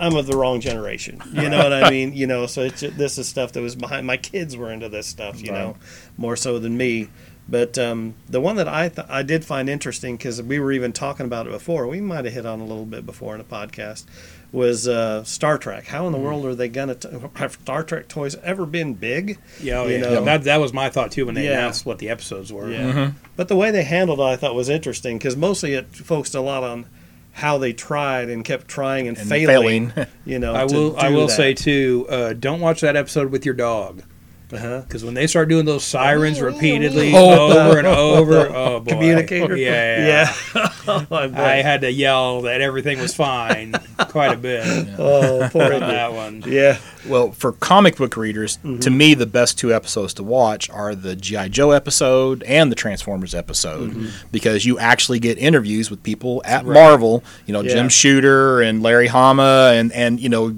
I'm of the wrong generation. You know what I mean? You know, so it's, this is stuff that was behind. My kids were into this stuff. You know, more so than me. But um, the one that I th- I did find interesting because we were even talking about it before. We might have hit on a little bit before in a podcast. Was uh, Star Trek? How in the world are they gonna have Star Trek toys ever been big? Yeah, oh, You yeah. know. that that was my thought too when they Yeah. announced what the episodes were. Yeah. Mm-hmm. But the way they handled it, I thought was interesting because mostly it focused a lot on how they tried and kept trying and, And failing, failing. You know, I to will. I will that. say too. Uh, don't watch that episode with your dog uh-huh. because when they start doing those sirens repeatedly Oh. over and over, oh boy, communicator. Yeah, yeah. Oh, I. I had to yell that everything was fine quite a bit oh, poor on that one. Yeah. Well, for comic book readers, Mm-hmm. to me, the best two episodes to watch are the G.I. Joe episode and the Transformers episode Mm-hmm. because you actually get interviews with people at Marvel. You know, Yeah. Jim Shooter and Larry Hama, and, and, you know,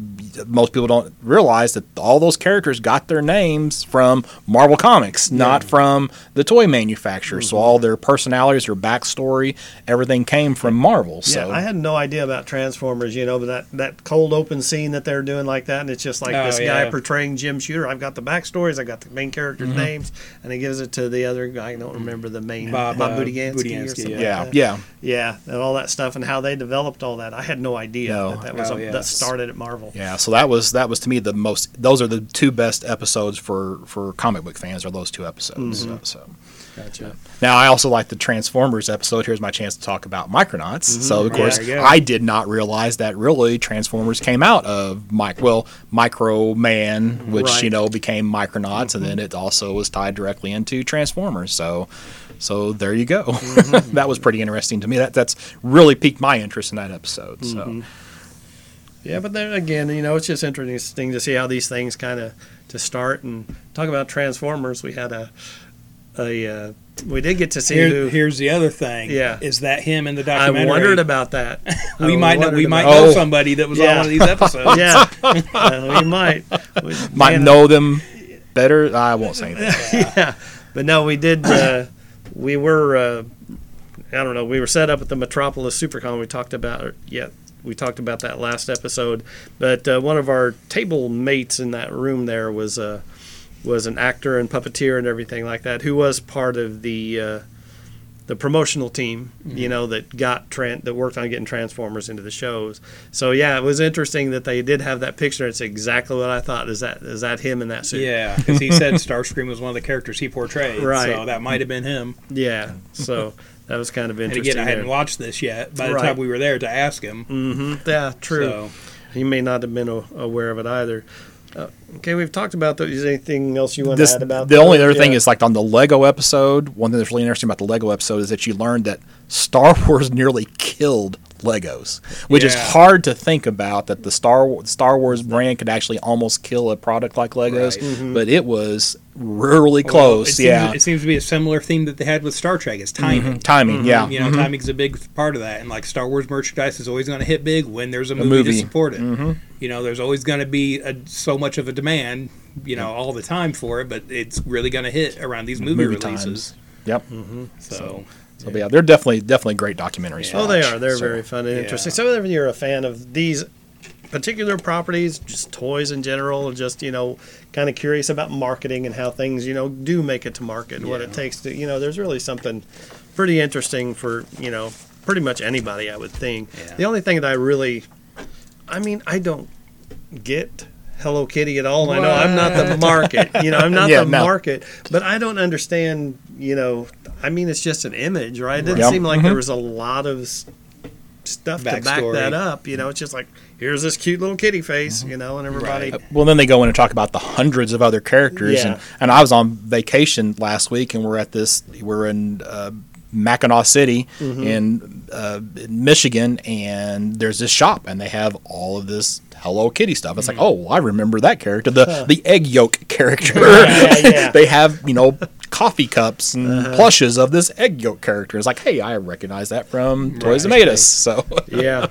most people don't realize that all those characters got their names from Marvel Comics, not from the toy manufacturer. Mm-hmm. So all their personalities, their backstory, everything came from Marvel. So Yeah, I had no idea about Transformers, you know, but that, that cold open scene that they're doing like that, and it's just like Oh, this guy portraying Jim Shooter. I've got the backstories, I've got the main characters' Mm-hmm. names, and he gives it to the other guy. I don't remember the main Bob, Bob, uh, Budiansky, or something. yeah. yeah, like yeah. yeah, and all that stuff, and how they developed all that. I had no idea No. that that was Oh, a, yeah. that started at Marvel. Yeah, so that was that was to me the most. Those are the two best episodes for for comic book fans. Are those two episodes? Mm-hmm. So, so. Gotcha. now I also like the Transformers episode. Here's my chance to talk about Micronauts. Mm-hmm. So of course you. I did not realize that really Transformers came out of Mike. Well, Micro Man, which Right. you know became Micronauts, and then mm-hmm. it also was tied directly into Transformers. So. So there you go. Mm-hmm. that was pretty interesting to me. That that's really piqued my interest in that episode. So Yeah, but then again, you know, it's just interesting to see how these things kind of to start and talk about Transformers. We had a a uh, we did get to see Here, who. here's the other thing. Yeah. Is that him in the documentary? I wondered about that. we I might know, we might know Oh. somebody that was Yeah. on one of these episodes. Yeah, uh, we might. We- Might man, know them better. I won't say that. yeah, but no, we did. Uh, we were. Uh, I don't know. We were set up at the Metropolis Supercon. We talked about. Yeah, we talked about that last episode. But uh, one of our table mates in that room there was uh, was an actor and puppeteer and everything like that, who was part of the. Uh, the promotional team, you know, that got tran- that worked on getting Transformers into the shows. So yeah, it was interesting that they did have that picture. It's exactly what I thought. Is that is that him in that suit? Yeah, because he said Starscream was one of the characters he portrayed. Right. So that might have been him. Yeah. So that was kind of interesting. And interesting. again, I hadn't watched this yet by the Right. time we were there to ask him. Mm-hmm. Yeah, true. So, He may not have been a- aware of it either. Uh, okay, we've talked about that. Is there anything else you want This, to add about the that? only other thing is like on the Lego episode. One thing that's really interesting about the Lego episode is that you learned that Star Wars nearly killed Legos, which is hard to think about. That the Star Star Wars brand could actually almost kill a product like Legos, Right. Mm-hmm. but it was really well, close. it seems, yeah, It seems to be a similar theme that they had with Star Trek. Is timing. timing. Yeah, You know, Mhm. timing's a big part of that, and like Star Wars merchandise is always going to hit big when there's a movie, movie. to support it. You know, there's always going to be a, so much of a demand, you know, all the time for it, but it's really going to hit around these movie, movie releases. times. Yep. So, So yeah, they're definitely definitely great documentaries. to Oh, they are. They're So- very fun and yeah. interesting. So if you're a fan of these particular properties, just toys in general, just you know, kind of curious about marketing and how things you know do make it to market, and what it takes to you know, there's really something pretty interesting for you know pretty much anybody, I would think. Yeah. The only thing that I really, I mean, I don't get. Hello Kitty at all. and I know I'm not the market. You know, I'm not Yeah, the no. market, but I don't understand. You know, I mean, it's just an image, right? It didn't Yep. seem like there was a lot of s- stuff to back that up. You know, it's just like here's this cute little kitty face, you know, and everybody. Right. Well, then they go in and talk about the hundreds of other characters, Yeah. and, and I was on vacation last week, and we're at this. We're in uh, Mackinaw City Mm-hmm. in, uh, in Michigan, and there's this shop, and they have all of this Hello Kitty stuff. It's like, oh, I remember that character, the the egg yolk character. Yeah, yeah, yeah. they have you know coffee cups and Uh-huh. plushes of this egg yolk character. It's like, hey, I recognize that from Toys That Made Us. So yeah.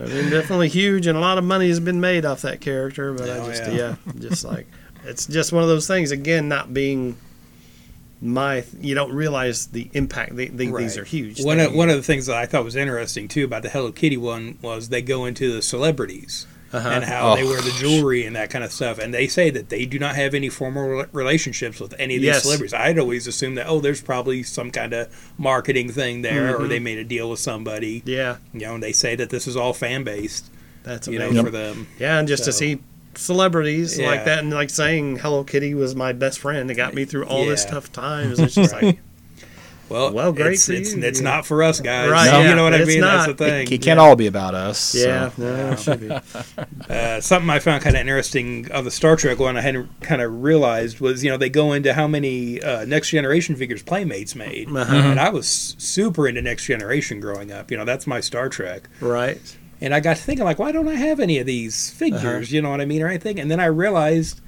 I mean, definitely huge, and a lot of money has been made off that character. But I Oh, just, yeah. yeah, just like it's just one of those things. Again, not being my, you don't realize the impact. They, they, These are huge. One of, one of the things that I thought was interesting too about the Hello Kitty one was they go into the celebrities Uh-huh. and how they Oh, wear the jewelry and that kind of stuff, and they say that they do not have any formal relationships with any of these Yes. celebrities. I'd always assumed that oh, there's probably some kind of marketing thing there, Mm-hmm. or they made a deal with somebody. yeah, You know, and they say that this is all fan based. that's You know, amazing. for them. Yeah, and just to see celebrities Yeah. like that and like saying Hello Kitty was my best friend. It got me through all this tough times. It's just like Well, Well, great It's, it's, you, it's yeah. not for us guys. Right, You yeah, know what I mean? not. That's the thing. it can't all be about us. so. yeah, no, it should be. Uh, something I found kind of interesting of the Star Trek one I hadn't kind of realized was you know they go into how many uh, Next Generation figures Playmates made, Uh-huh. and I was super into Next Generation growing up. You know that's my Star Trek, right. and I got to thinking like, why don't I have any of these figures? Uh-huh. You know what I mean or anything? And then I realized,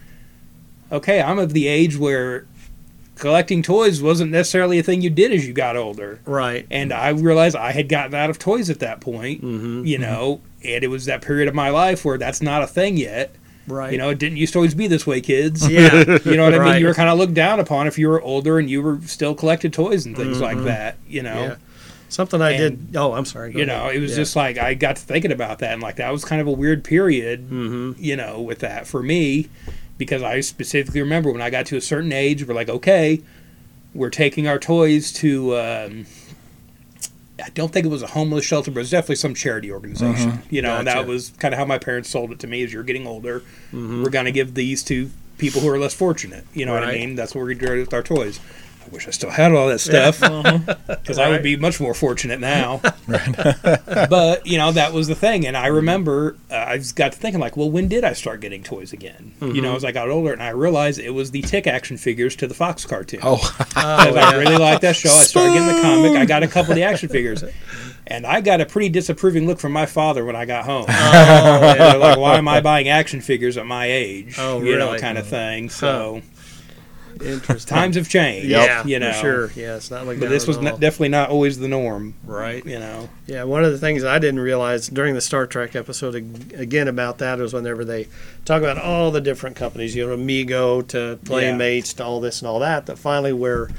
okay, I'm of the age where collecting toys wasn't necessarily a thing you did as you got older. Right. And I realized I had gotten out of toys at that point, Mm-hmm. you know, and it was that period of my life where that's not a thing yet. Right. You know, it didn't used to always be this way, kids. Yeah. You know what I mean? You were kind of looked down upon if you were older and you were still collected toys and things like that, you know. Mm-hmm. Yeah. Something I And, did. Oh, I'm sorry. go You ahead. know, it was Yeah. just like I got to thinking about that and like that was kind of a weird period, Mm-hmm. you know, with that for me because I specifically remember when I got to a certain age, we're like, okay, we're taking our toys to um, I don't think it was a homeless shelter, but it was definitely some charity organization. You know, and that was kind of how my parents sold it to me. As you're getting older, Mm-hmm. we're going to give these to people who are less fortunate. You know what I mean? That's what we're going to do with our toys. I wish I still had all that stuff because I would be much more fortunate now. but you know that was the thing, and I remember uh, I just got to thinking like, well, when did I start getting toys again? You know, as I got older, and I realized it was the Tick action figures to the Fox cartoon. Oh, Because I really liked that show. I started getting the comic. I got a couple of the action figures. And I got a pretty disapproving look from my father when I got home. Oh, like, why am I buying action figures at my age? Oh, You know, really? kind of thing. So, Interesting. Times have changed. yeah, you know. for sure. Yeah, it's not like But this was all. not, definitely not always the norm, right. you know. Yeah, one of the things I didn't realize during the Star Trek episode again about that was whenever they talk about all the different companies, you know, Amigo to Playmates to all this and all that, that finally where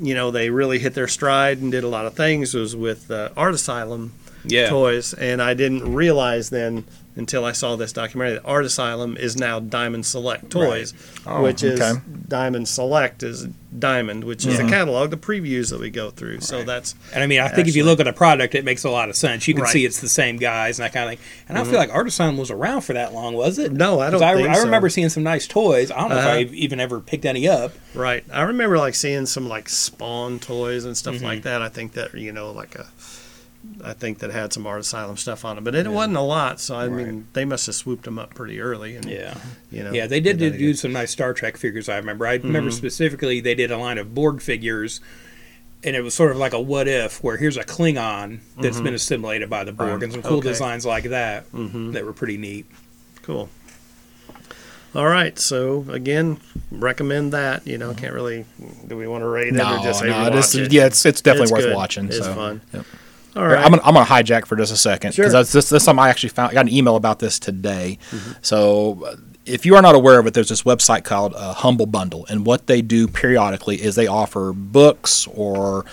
you know they really hit their stride and did a lot of things was with uh, Art Asylum Yeah. toys, and I didn't realize then until I saw this documentary that Art Asylum is now Diamond Select Toys, Oh, which is okay. Diamond Select is Diamond, which is the catalog, the previews that we go through. So that's And I mean, I think if you look at a product, it makes a lot of sense. You can Right. Mm-hmm. see it's the same guys and that kind of thing. And I feel like Art Asylum was around for that long, was it? No, I don't I, think I so. remember seeing some nice toys. I don't know Uh-huh. if I even ever picked any up. Right. I remember like seeing some like Spawn toys and stuff Mm-hmm. like that. I think that you know like a, I think that had some Art Asylum stuff on it, but it wasn't a lot. So I mean, they must have swooped them up pretty early. And, Yeah. You know. Yeah, they did, that did do some nice Star Trek figures. I remember. I remember Mm-hmm. specifically they did a line of Borg figures, and it was sort of like a what if, where here's a Klingon that's been assimilated by the Borg, and some cool Mm-hmm. Okay. designs like that Mhm. that were pretty neat. Cool. All right. So again, recommend that. You know, can't really. Do we want to rate it No, or just say no, watch this, it? yeah, it's it's definitely It's worth good. watching. It's so. fun. Yep. All right. I'm gonna, I'm gonna hijack for just a second Sure. because this, this is something I actually found. I got an email about this today. Mm-hmm. So, uh, if you are not aware of it, there's this website called uh, Humble Bundle, and what they do periodically is they offer books or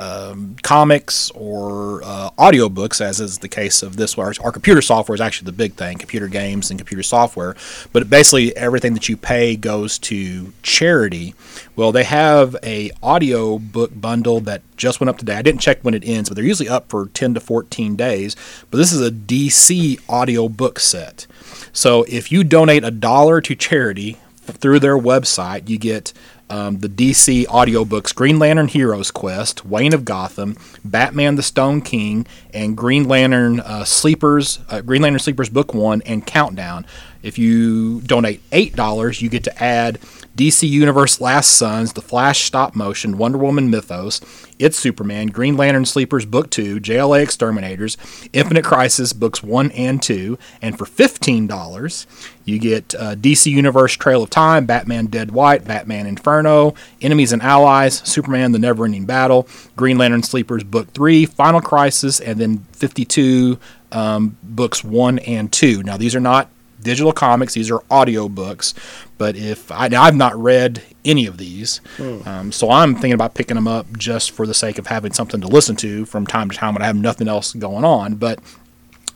um, comics or uh, audiobooks, as is the case of this. Our, our computer software is actually the big thing, computer games and computer software. But basically, everything that you pay goes to charity. Well, they have a audio book bundle that just went up today. I didn't check when it ends, but they're usually up for 10 to 14 days. But this is a DC audio book set. So if you donate a dollar to charity through their website, you get um, the DC audiobooks Green Lantern Heroes Quest, Wayne of Gotham, Batman the Stone King, and Green Lantern uh, Sleepers, uh, Green Lantern Sleepers Book 1 and Countdown. If you donate $8, you get to add DC Universe Last Sons, The Flash Stop Motion, Wonder Woman Mythos, It's Superman, Green Lantern Sleepers Book 2, JLA Exterminators, Infinite Crisis Books 1 and 2, and for $15, you get uh, DC Universe Trail of Time, Batman Dead White, Batman Inferno, Enemies and Allies, Superman The Never Ending Battle, Green Lantern Sleepers Book 3, Final Crisis, and then 52 um, books 1 and 2. Now, these are not digital comics. These are audio books. But if I, now I've not read any of these, um, so I'm thinking about picking them up just for the sake of having something to listen to from time to time when I have nothing else going on. But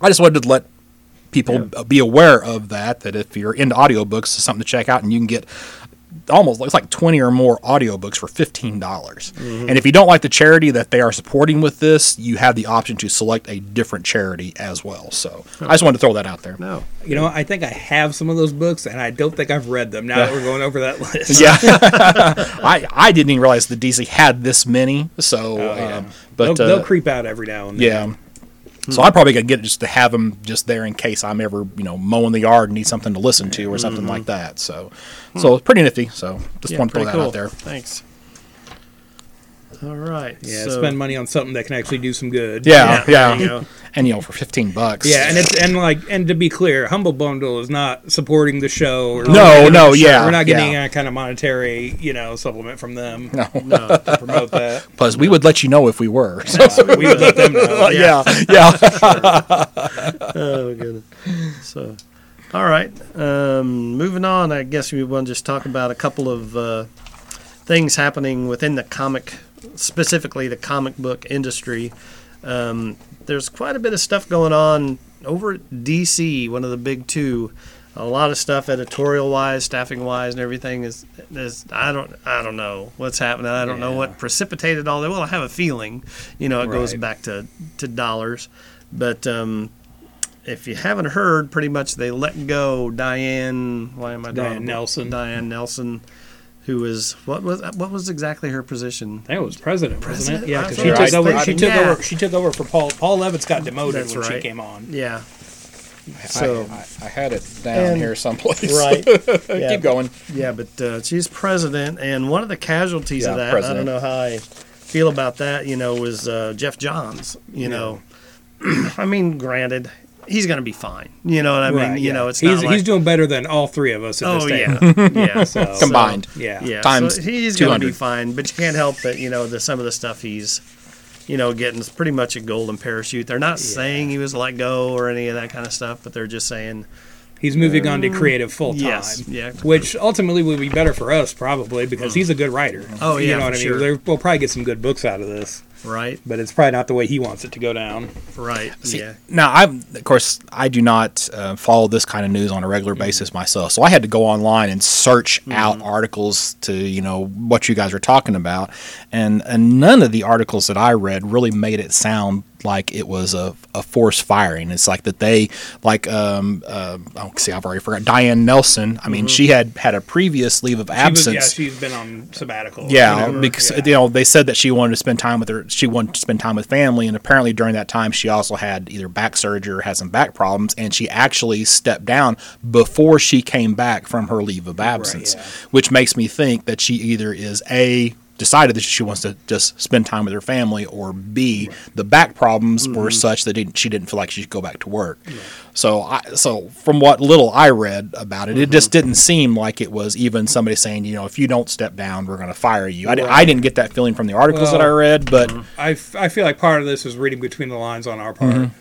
I just wanted to let people be aware of that. That if you're into audiobooks, it's something to check out, and you can get almost looks like 20 or more audiobooks for $15 and if you don't like the charity that they are supporting with this you have the option to select a different charity as well so i just wanted to throw that out there no. You know, I think I have some of those books, and I don't think I've read them. Now that we're going over that list, yeah I, I didn't even realize the dc had this many so yeah. um, but they'll, uh, they'll creep out every now and then. yeah so I'm probably gonna get just to have them just there in case I'm ever you know mowing the yard and need something to listen to or something mm-hmm. like that. So, so it's pretty nifty. So just Yeah, want to throw that cool. out there. Thanks. All right. Yeah, so, spend money on something that can actually do some good. Yeah, Yeah, yeah, there you go. and you know for 15 bucks. Yeah, and it's and like and to be clear, Humble Bundle is not supporting the show. Or No, no, show. yeah, we're not getting yeah. any kind of monetary, you know, supplement from them no, No. to promote that. plus we would let you know if we were. So, we would let them know. yeah, yeah. oh goodness. So, all right. Um, moving on. I guess we want to just talk about a couple of uh, things happening within the comic, specifically the comic book industry. Um, there's quite a bit of stuff going on over at DC, one of the big two. A lot of stuff editorial wise, staffing wise, and everything is, is I don't I don't know what's happening. I don't know what precipitated all that. Well, I have a feeling, you know, it goes back to to dollars, but um, if you haven't heard, pretty much they let go Diane. Why am I Diane? Nelson. Diane Nelson, who was what was what was exactly her position? I think it was president, wasn't President? it? Yeah, because she took was over. She took Yeah. over. She took over for Paul. Paul Levitz got demoted That's when right. she came on. Yeah. So- I, I had it down And- here someplace. Right. Yeah. Keep going. Yeah, but uh, she's president, and one of the casualties of Yeah, that, I don't know how I feel about that, you know, was uh, Geoff Johns. You know, I mean, granted, he's going to be fine. You know what I mean? Right, you yeah. know, it's he's not like, he's doing better than all three of us at oh this yeah, yeah. So, Combined. Yeah. yeah. Times so he's going to be fine, but you can't help that you know the some of the stuff he's. You know, getting is pretty much a golden parachute. They're not saying he was let go or any of that kind of stuff, but they're just saying, He's moving on to creative full time. yes, yeah. Which ultimately would be better for us, probably, because mm. he's a good writer. Oh, yeah, you know what for I mean. Sure. We'll probably get some good books out of this, right, but it's probably not the way he wants it to go down. right, yeah. Now, I of course I do not uh, follow this kind of news on a regular basis myself, so I had to go online and search out articles to you know what you guys are talking about, and and none of the articles that I read really made it sound like it was a, a forced firing. It's like that they like um uh, oh see I've already forgot Diane Nelson. I mean she had had a previous leave of She was, absence. yeah, she's been on sabbatical. Yeah, because Yeah. you know they said that she wanted to spend time with her. She wanted to spend time with family, and apparently during that time she also had either back surgery or had some back problems, and she actually stepped down before she came back from her leave of absence, yeah. which makes me think that she either is a decided that she wants to just spend time with her family, or B the back problems were such that didn't, she didn't feel like she should go back to work. So, I, so from what little I read about it, it just didn't seem like it was even somebody saying, you know, if you don't step down, we're going to fire you. I, I didn't get that feeling from the articles that I read, but I, f- I feel like part of this is reading between the lines on our part. Mm-hmm.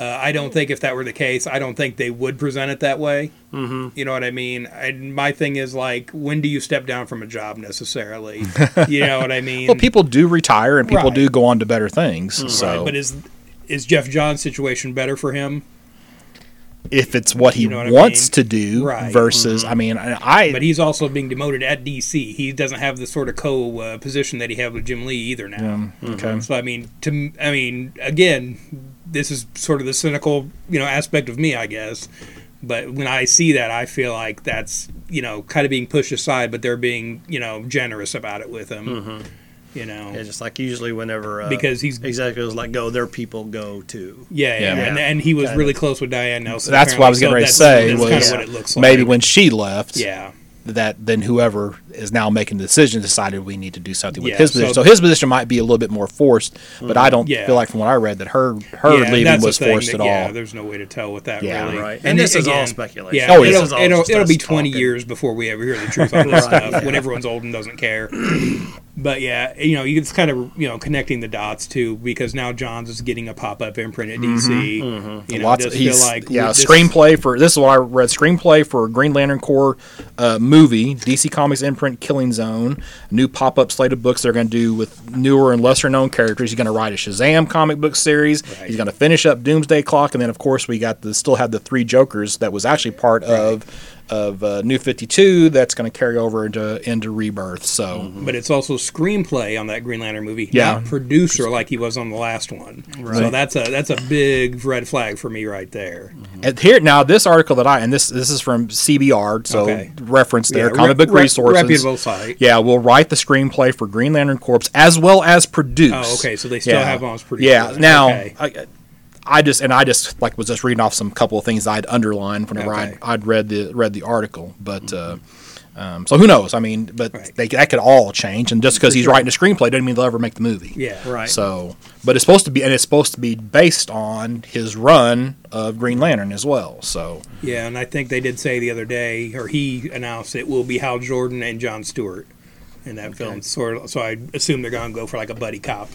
Uh, I don't think if that were the case, I don't think they would present it that way. Mm-hmm. You know what I mean? I, my thing is like, when do you step down from a job necessarily? you know what I mean? well, people do retire and people Right. do go on to better things. So, Right, but is is Geoff John's situation better for him? if it's what he You know what I wants mean? to do Right. Mm-hmm. versus, I mean, I, I But he's also being demoted at DC. He doesn't have the sort of co uh, position that he had with Jim Lee either now. okay. So I mean, to I mean, again, this is sort of the cynical, you know, aspect of me, I guess. But when I see that, I feel like that's you know kind of being pushed aside, but they're being you know generous about it with him. You know, Yeah, just like usually whenever uh, Because he's- executives let go, their people go too. yeah, yeah, Yeah. And, and he was Kind really of. close with Diane Nelson. that's what I was getting ready to say That's was kind of what it looks like. maybe when she left, yeah, that then whoever is now making the decision decided we need to do something with Yeah, his position. so- So, his position might be a little bit more forced, but I mm-hmm. don't Yeah. feel like from what I read that her her yeah, leaving was forced that- at Yeah, all. there's no way to tell with that Yeah. really. Right. And this is all speculation. Yeah, Oh, yeah. it'll, This is all it'll, it'll be 20 talking. years before we ever hear the truth on this stuff when everyone's old and doesn't care. But yeah, you know, it's kind of you know connecting the dots too because now Johns is getting a pop up imprint at DC. You know, Mm-hmm. Lots just of, feel he's, like yeah, screenplay for this is what I read. Screenplay for Green Lantern Corps uh, movie, DC Comics imprint, Killing Zone. New pop up slate of books they're going to do with newer and lesser known characters. He's going to write a Shazam comic book series. Right. He's going to finish up Doomsday Clock, and then of course we got the still have the three Jokers that was actually part of of uh, New Fifty Two. That's going to carry over into into Rebirth. So. But it's also screenplay on that Green Lantern movie, Yeah. not producer like he was on the last one. Right. So that's a that's a big red flag for me right there. And here now, this article that I and this this is from CBR, so Okay. reference there, Yeah, comic book rep- resources. reputable site. Yeah, we'll write the screenplay for Green Lantern Corps as well as produce. Oh, okay, so they still Yeah. have on as producer. Yeah. Now, Okay. I, I just and I just like was just reading off some couple of things I'd underlined whenever Okay. I'd, I'd read the read the article, but. Uh, um, so who knows? I mean, but Right. they, that could all change, and just because he's writing a screenplay doesn't mean they'll ever make the movie. yeah, Right. So, but it's supposed to be, and it's supposed to be based on his run of Green Lantern as well. So, Yeah, and I think they did say the other day, or he announced it will be Hal Jordan and John Stewart in that film. Sort of, so I assume they're going to go for like a buddy cop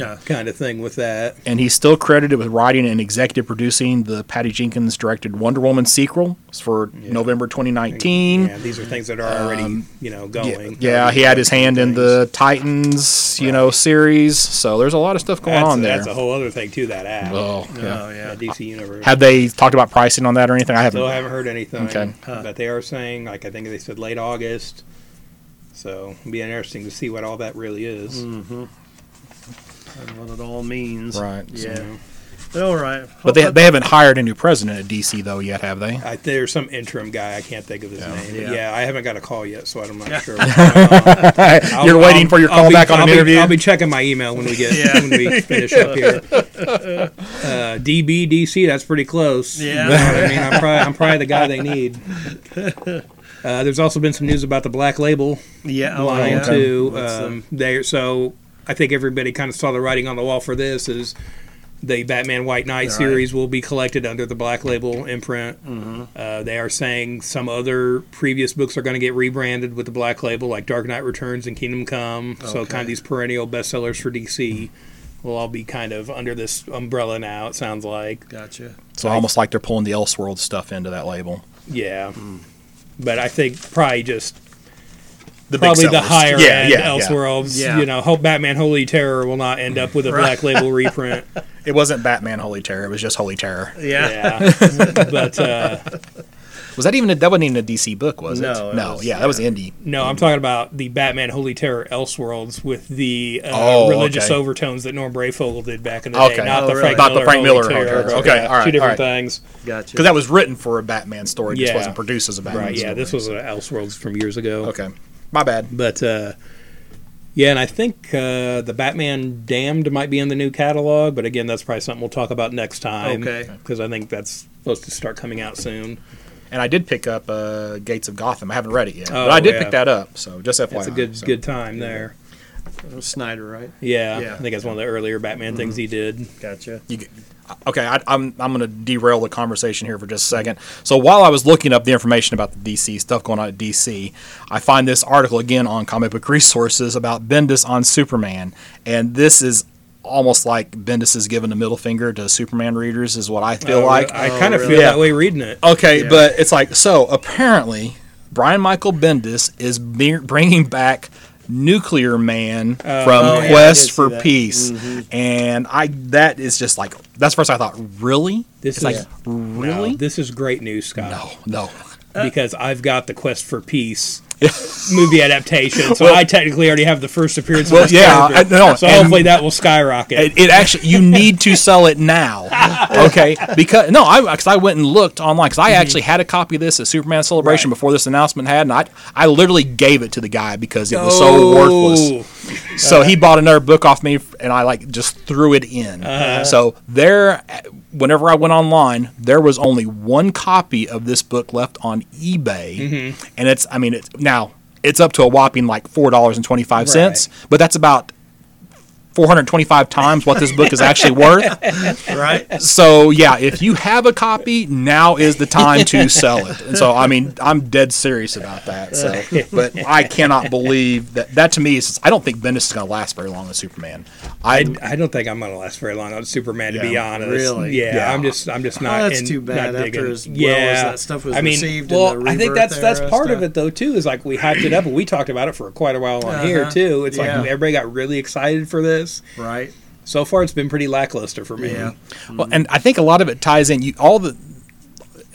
Yeah. kind of thing with that. and he's still credited with writing and executive producing the Patty Jenkins directed Wonder Woman sequel for November 2019. Yeah, these are things that are already you know Um, Yeah, going. yeah, he had his hand in the Titans, you know, series. So there's a lot of stuff going That's, on there. that's a whole other thing too. That app, oh, yeah. Oh yeah. yeah, DC Universe. Have they talked about pricing on that or anything? I haven't. Still haven't heard anything. Okay. But they are saying, like I think they said late August. So it'll be interesting to see what all that really is. Mm-hmm. And what it all means. Right, Yeah. But all right. But they, they haven't hired a new president at DC though yet, have they? I, there's some interim guy. I can't think of his name. Yeah. yeah. I haven't got a call yet, so I'm not Yeah. sure. what's going on. I'll- You're waiting I'll- for your I'll call be- back on I'll an be- interview. I'll be checking my email when we get Yeah. when we finish up here. Uh, DBDC, that's pretty close. Yeah. You know I mean, I'm probably I'm probably the guy they need. Uh, there's also been some news about the Black Label Yeah. Oh, line yeah. too. What's Um, they so I think everybody kind of saw the writing on the wall for this is the Batman White Knight Right. series will be collected under the Black Label imprint. Mm-hmm. Uh, they are saying some other previous books are going to get rebranded with the Black Label, like Dark Knight Returns and Kingdom Come. So kind of these perennial bestsellers for DC will all be kind of under this umbrella now. It sounds like, Gotcha. So almost like they're pulling the Elseworld stuff into that label. yeah. But I think probably just The big probably the higher yeah, end yeah, yeah. Elseworlds. Yeah. You know, Hope Batman Holy Terror will not end up with a Black Label reprint. It wasn't Batman Holy Terror. It was just Holy Terror. Yeah. Yeah, but uh, Was that even a, that wasn't even a DC book, was No, it? it No, was- yeah, that was indie. no, I'm talking about the Batman Holy Terror Elseworlds with the uh, Oh, religious okay. overtones that Norm Breyfogle did back in the Okay. day, not Oh, the really? Frank Not the Miller Frank Holy Miller Terror. Terror. Okay, all right, two different all things. Gotcha. Because that was written for a Batman story, just Yeah. wasn't produced as a Batman Right? story. Yeah, this was uh, Elseworlds from years ago. Okay. My bad. But uh, yeah, and I think uh, the Batman Damned might be in the new catalog, but again, that's probably something we'll talk about next time. Okay. Because I think that's supposed to start coming out soon. And I did pick up uh, Gates of Gotham. I haven't read it yet, Oh, but I did yeah. pick that up. So just FYI. It's a good so. good time there. Snyder, right? Yeah, Yeah. I think that's one of the earlier Batman things he did. Gotcha. You, get- okay, I, I'm I'm going to derail the conversation here for just a second. So while I was looking up the information about the DC stuff going on at DC, I find this article again on Comic Book Resources about Bendis on Superman, and this is almost like Bendis is giving the middle finger to Superman readers, is what I feel Uh, like. I Oh, kind of really? feel Yeah. that way reading it. Okay, Yeah. but it's like so. Apparently, Brian Michael Bendis is bringing back Nuclear Man oh, from oh, Quest see for. Peace, mm-hmm. and I that is just like that's first I thought really? This it's like is- really? No, this is great news, Scott. no no. Because I've got the Quest for Peace movie adaptation, so I technically already have the first appearance. Well, of this yeah, character. I- no, so and- hopefully that will skyrocket. It, it actually you need to sell it now, okay? Because no, I because I went and looked online because I mm-hmm. actually had a copy of this at Superman Celebration Right. before this announcement had, and I I literally gave it to the guy because it was so oh. worthless. So he bought another book off me, and I like just threw it in. Uh-huh. So there, whenever I went online, there was only one copy of this book left on eBay, mm-hmm. and it's I mean it's now it's up to a whopping like four dollars and twenty five cents, but that's about. 425 times what this book is actually worth. Right? So, yeah, if you have a copy, now is the time to sell it. And so, I mean, I'm dead serious about that. So, but I cannot believe that. That to me is, I don't think Bendis is going to last very long as Superman. I, I don't think I'm going to last very long on Superman, to be honest. really? Yeah, Yeah. I'm just, I'm just not. Oh, that's in- too bad not after digging. as well as yeah, that stuff was I mean, received in well, the I think that's that's era part of it though too. Is like we hyped it up, and we talked about it for quite a while on here Uh-huh. too. It's Yeah. like everybody got really excited for this. Right? So far, it's been pretty lackluster for me. Yeah. Mm-hmm. well, and I think a lot of it ties in. You all the,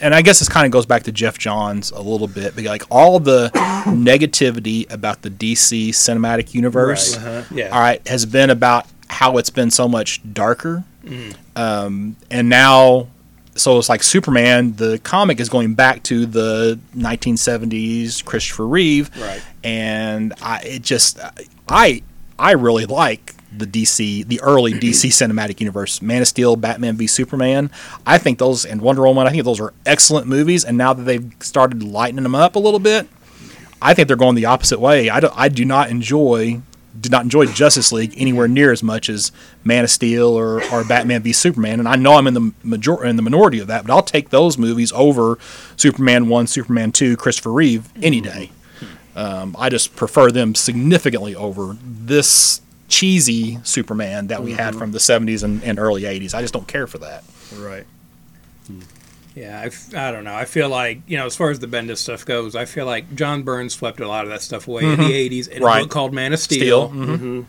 and I guess this kind of goes back to Geoff Johns a little bit, but like all the negativity about the DC cinematic universe. Right. Uh-huh. Yeah. all right, has been about how it's been so much darker. Mm-hmm. Um, and now, so it's like Superman, the comic is going back to the 1970s Christopher Reeve. Right. And I, it just, I, I really like the DC, the early DC cinematic universe, Man of Steel, Batman v Superman. I think those, and Wonder Woman, I think those are excellent movies. And now that they've started lightening them up a little bit, I think they're going the opposite way. I, don't, I do not enjoy did not enjoy Justice League anywhere near as much as Man of Steel or, or Batman v Superman, and I know I'm in the major in the minority of that, but I'll take those movies over Superman one, Superman two, Christopher Reeve any day. Um, I just prefer them significantly over this cheesy Superman that we had mm-hmm. from the 70s and, and early 80s. I just don't care for that. Right. Hmm. Yeah, I don't know. I feel like you know, as far as the Bendis stuff goes, I feel like John Byrne swept a lot of that stuff away in the mm-hmm. '80s in Right. a book called Man of Steel. Steel. mhm.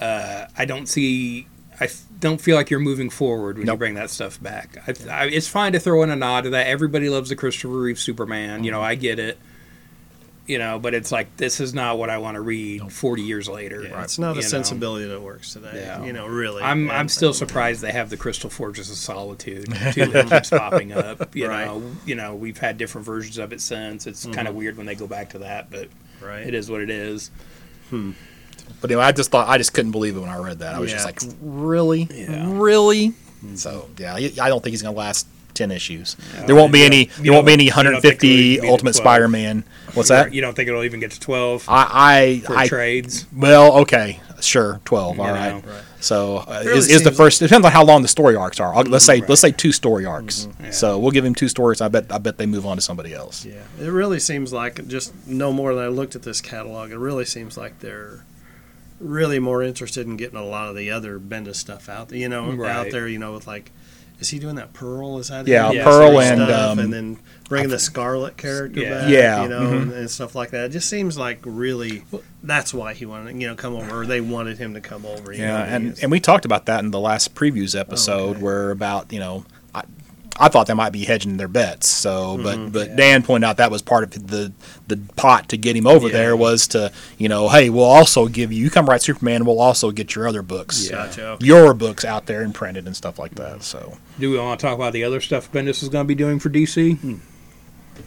I don't see. I f- don't feel like you're moving forward when you bring that stuff back. I, I, it's fine to throw in a nod to that. Everybody loves the Christopher Reeve Superman. You know, I get it. You know, but it's like this is not what I want to read 40 years later. Yeah, it's not you a know. sensibility that works today. Yeah. You know, really. I'm I'm still surprised they have the Crystal Fortress of Solitude too that keeps popping up. You Right. know, you know we've had different versions of it since. It's kind of weird when they go back to that, but Right. it is what it is. Hmm. But anyway, I just thought I just couldn't believe it when I read that. I was just like, really, Yeah. really. So yeah, I I don't think he's going to last ten issues. there won't be any. There won't be any you don't think it'll 150 even be to Ultimate Spider-Man. What's that? You don't think it'll even get to 12 I for I, I trades? well, okay. Sure, twelve. You all right. know. So uh, Really is, is the seems- first depends on how long the story arcs are. I'll, let's say Right. let's say two story arcs. Yeah. So we'll give him two stories. I bet I bet they move on to somebody else. Yeah, it really seems like just no more than I looked at this catalog. It really seems like they're really more interested in getting a lot of the other Bendis stuff out. You know, out there. You know, with like, is he doing that Pearl? Is that Yeah, it? Pearl Stuff, and, um, and then bringing the Scarlet character Yeah. back. Yeah, you know, mhm. and, and stuff like that. It just seems like really that's why he wanted you know come over, or they wanted him to come over. You Yeah, know, and and we talked about that in the last previews episode, okay. where about you know. I, I thought they might be hedging their bets. So, but Mm-hmm. but Dan pointed out that was part of the the pot to get him over Yeah. there was to you know, hey, we'll also give you you come write Superman, we'll also get your other books, Gotcha. okay. your books out there and printed and stuff like that. So Do we want to talk about the other stuff Bendis is going to be doing for DC?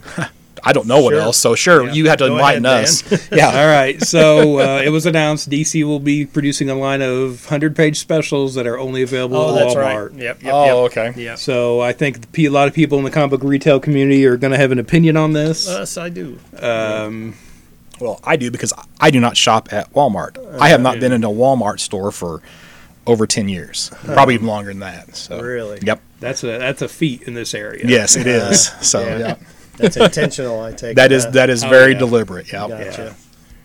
I don't know what else. So sure, Yeah. you have to Go enlighten ahead, us. yeah, All right, so uh, it was announced DC will be producing a line of hundred-page specials that are only available oh, at that's Walmart. right. Yep. yep oh, yep. okay. Yep. So I think a lot of people in the comic book retail community are going to have an opinion on this. Yes, I do. Um, Well, I do because I do not shop at Walmart. I have not yeah. been in a Walmart store for over ten years, probably even longer than that. So Really? Yep. that's a that's a feat in this area. Yes, it is. So yeah. yeah, That's intentional. I take that is that is Oh, very yeah. deliberate. Yep. Gotcha.